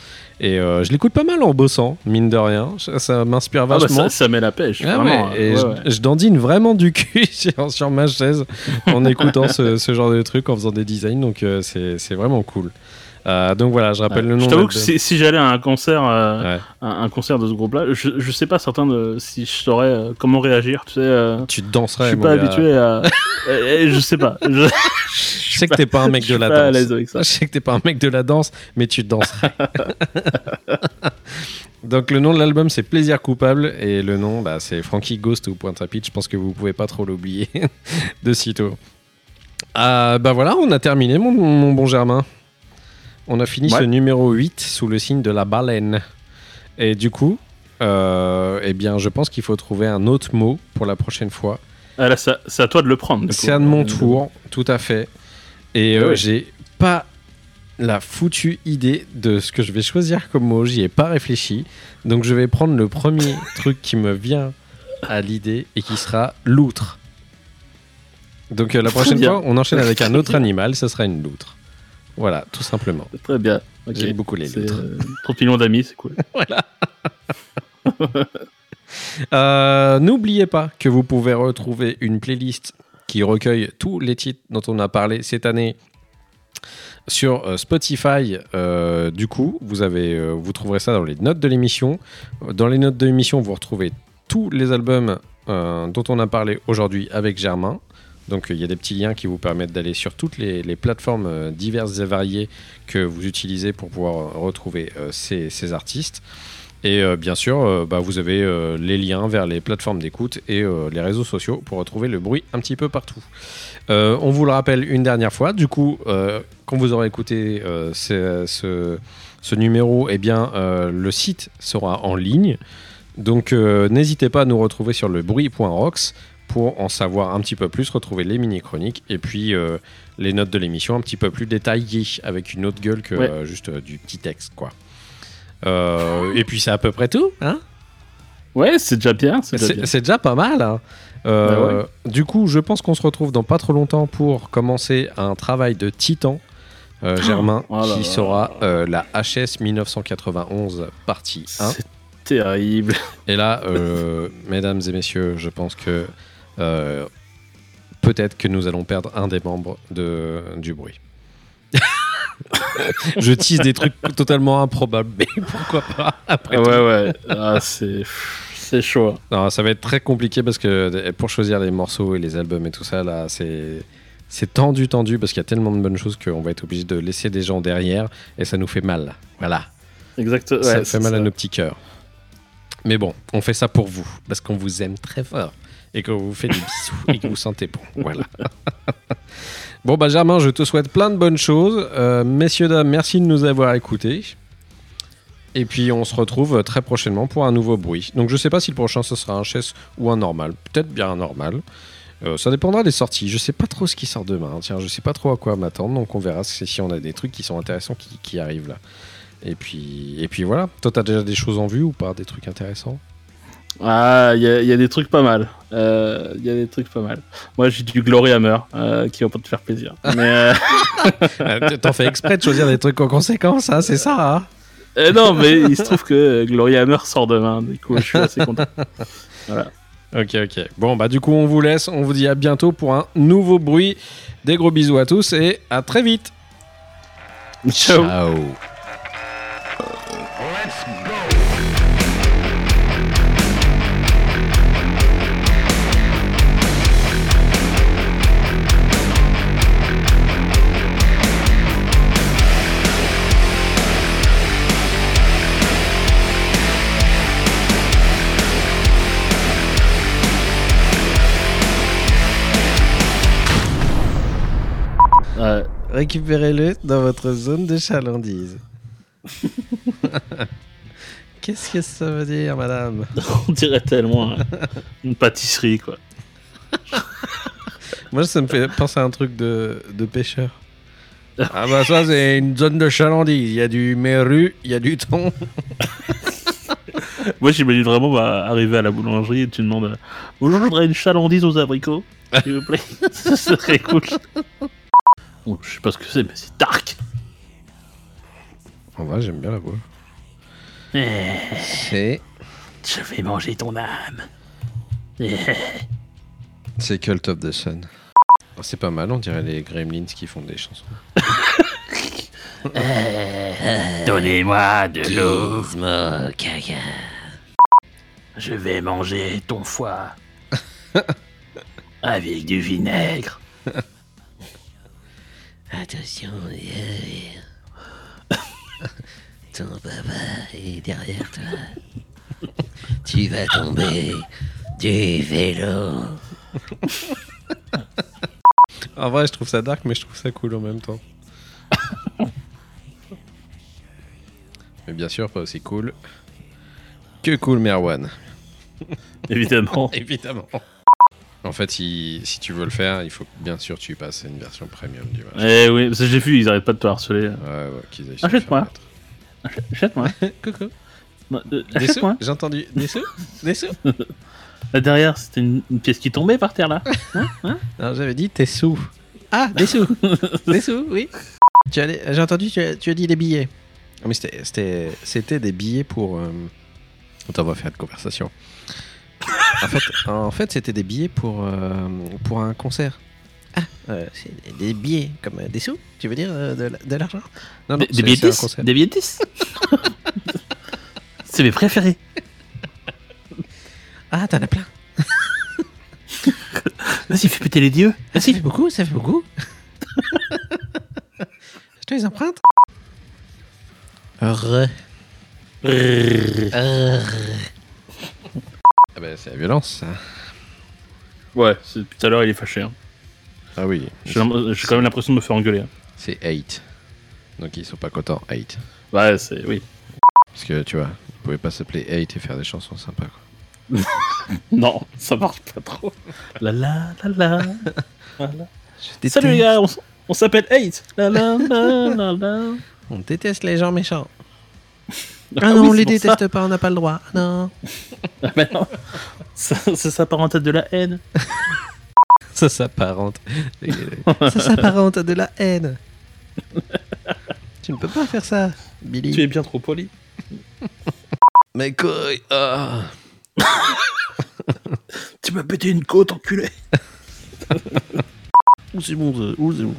Et euh, je l'écoute pas mal en bossant, mine de rien. Ça, ça m'inspire Ah bah, vachement. ça, ça met la pêche. Ah vraiment. ouais, et Ouais, je, ouais. je dandine vraiment du cul [LAUGHS] sur, sur ma chaise en [LAUGHS] écoutant ce, ce genre de truc, en faisant des designs, donc euh, c'est vraiment cool. Euh, donc voilà, je rappelle le nom. Je t'avoue de- que si, si j'allais à un concert, euh, un, un concert de ce groupe-là, je, je sais pas certain de si je saurais comment réagir. Tu sais, Tu je danserais, suis mon pas habitué à. [LAUGHS] je sais pas. Je, Je sais que t'es pas un mec de la danse. Je sais que t'es pas un mec de la danse, mais tu danserais. [LAUGHS] Donc le nom de l'album c'est Plaisir coupable et le nom bah, c'est Frankie Ghost ou Pointe à. Je pense que vous pouvez pas trop l'oublier [LAUGHS] de sitôt. Ah, bah voilà, on a terminé mon, mon bon Germain. On a fini Ouais. ce numéro 8 sous le signe de la baleine. Et du coup, euh, eh bien, je pense qu'il faut trouver un autre mot pour la prochaine fois. Ah, c'est à toi de le prendre. C'est à mon tour, tout à fait. Et euh, Ah oui. j'ai pas la foutue idée de ce que je vais choisir comme mot. J'y ai pas réfléchi. Donc je vais prendre le premier [LAUGHS] truc qui me vient à l'idée et qui sera loutre. Donc euh, la prochaine fois, on enchaîne avec un [LAUGHS] autre animal. Ce sera une loutre. Voilà, tout simplement. Très bien. Ok. J'aime beaucoup les loutres. euh, 30 millions d'amis, c'est cool. [LAUGHS] Euh, N'oubliez pas que vous pouvez retrouver une playlist recueille tous les titres dont on a parlé cette année sur euh, Spotify. Euh, du coup, vous, avez, euh, vous trouverez ça dans les notes de l'émission. Dans les notes de l'émission, vous retrouvez tous les albums dont on a parlé aujourd'hui avec Germain. Donc il y a des petits liens qui vous permettent d'aller sur toutes les, plateformes diverses et variées que vous utilisez pour pouvoir retrouver ces artistes. Et euh, bien sûr, euh, bah, vous avez euh, les liens vers les plateformes d'écoute et les réseaux sociaux pour retrouver le bruit un petit peu partout. On vous le rappelle une dernière fois, du coup, quand vous aurez écouté ce, numéro, eh bien, le site sera en ligne. Donc n'hésitez pas à nous retrouver sur le bruit.rocks pour en savoir un petit peu plus, retrouver les mini-chroniques et puis les notes de l'émission un petit peu plus détaillées avec une autre gueule que Ouais. juste du petit texte. quoi. Euh, et puis c'est à peu près tout. Hein Ouais, c'est déjà bien. C'est déjà pas mal. hein. Euh, Du coup, je pense qu'on se retrouve dans pas trop longtemps pour commencer un travail de titan. euh, Germain, Oh qui sera euh, la HS 1991 partie 1. C'est terrible. Et là, euh, [LAUGHS] mesdames et messieurs, je pense que euh, peut-être que nous allons perdre un des membres de, du bruit. [LAUGHS] je tease des trucs totalement improbables, mais [LAUGHS] pourquoi pas après Ah tout. ouais, ouais. Ah, c'est, c'est chaud. Non, ça va être très compliqué parce que euh, pour choisir les morceaux et les albums et tout ça, là, c'est. C'est tendu, tendu, parce qu'il y a tellement de bonnes choses qu'on va être obligé de laisser des gens derrière et ça nous fait mal. Voilà. Exact. Ouais, ça fait mal ça. à nos petits cœurs. Mais bon, on fait ça pour vous, parce qu'on vous aime très fort et qu'on vous fait des bisous et que vous sentez bon. Voilà. [LAUGHS] bon, bah, Germain, je te souhaite plein de bonnes choses. Euh, messieurs, dames, merci de nous avoir écoutés. Et puis on se retrouve très prochainement pour un nouveau bruit. Donc je sais pas si le prochain ce sera un chess ou un normal. Peut-être bien un normal. Euh, ça dépendra des sorties. Je sais pas trop ce qui sort demain. Tiens, je sais pas trop à quoi m'attendre. Donc on verra si on a des trucs qui sont intéressants qui, qui arrivent là. Et puis, et puis voilà. Toi, t'as déjà des choses en vue ou pas Des trucs intéressants? Ah, il y, y a des trucs pas mal. Euh, Il y a des trucs pas mal. Moi, j'ai du Glory Hammer euh, qui va pas te faire plaisir. Mais euh, [LAUGHS] T'en fais exprès de choisir des trucs en conséquence, hein, c'est ça hein euh, non, mais il se trouve que Glory Hammer sort demain. Du coup, je suis assez content. Ok, ok. Bon, bah du coup, on vous laisse. On vous dit à bientôt pour un nouveau bruit. Des gros bisous à tous et à très vite. Ciao. Let's Ouais. Récupérez-le dans votre zone de chalandise. [LAUGHS] Qu'est-ce que ça veut dire, madame? On dirait tellement une pâtisserie, quoi. [LAUGHS] Moi, ça me fait penser à un truc de, de pêcheur. Ah bah ça, c'est une zone de chalandise. Il y a du méru, il y a du thon. [LAUGHS] Moi, j'imagine vraiment bah, arriver à la boulangerie et tu demandes euh, Bonjour, je voudrais une chalandise aux abricots, s'il vous plaît. Ce serait cool. Bon, je sais pas ce que c'est, mais c'est dark. En vrai, j'aime bien la voix. Eh, C'est... je vais manger ton âme. Eh. C'est Cult of the Sun. Oh, c'est pas mal, on dirait les Gremlins qui font des chansons. Donnez-moi de l'eau. Je vais manger ton foie. Avec du vinaigre. Attention, ton papa est derrière toi. Tu vas tomber du vélo. En vrai, je trouve ça dark, mais je trouve ça cool en même temps. mais bien sûr, pas aussi cool que Cool Merwan. Évidemment. [LAUGHS] Évidemment. En fait, si, si tu veux le faire, il faut que, bien sûr tu passes à une version premium du match. Eh oui, parce que j'ai vu, ils arrêtent pas de te harceler. Ouais, ouais, Achète-moi. Achète-moi. [LAUGHS] Coucou. Non, euh, Des sous Achète-moi. J'ai entendu. Des sous Des sous Là derrière, c'était une, une pièce qui tombait par terre là. [LAUGHS] Non, j'avais dit tes sous. Ah, des sous. [LAUGHS] des sous, oui. Tu as des- J'ai entendu, tu as, tu as dit des billets. Ah, mais c'était- c'était c'était des billets pour. euh, Attends, on va faire une conversation. En fait, en fait c'était des billets pour, euh, pour un concert. Ah, euh, c'est des billets comme euh, des sous Tu veux dire euh, de, la- de l'argent? Non, non, Des, billets concert. Des billets [LAUGHS] C'est mes préférés. Ah, t'en as plein. [LAUGHS] Vas-y, fais péter les dieux. Ah, ça fait beaucoup, ça fait beaucoup. [LAUGHS] Je te les emprunte Re. Ah bah, c'est la violence, ça. Ouais, c'est- tout à l'heure, il est fâché. hein. Ah oui. J'ai l'im- j'ai quand même l'impression de me faire engueuler. hein. C'est 8. Donc ils sont pas contents, 8. Ouais, c'est. Oui. Parce que tu vois, vous pouvez pas s'appeler 8 et faire des chansons sympas. Quoi. [LAUGHS] Non, ça marche pas trop. La la la la. [LAUGHS] Voilà. Salut les gars, on, s- on s'appelle 8. La la la la la. [LAUGHS] On déteste les gens méchants. Ah Ah non, oui, on les ça. déteste pas, on n'a pas le droit. Non. Ah, mais non. Ça, ça s'apparente à de la haine. Ça s'apparente. ça s'apparente à de la haine. tu ne peux pas faire ça, Billy. Tu es bien trop poli. Mais couilles. ah. Tu m'as pété une côte, enculé. Où c'est mon Où c'est mon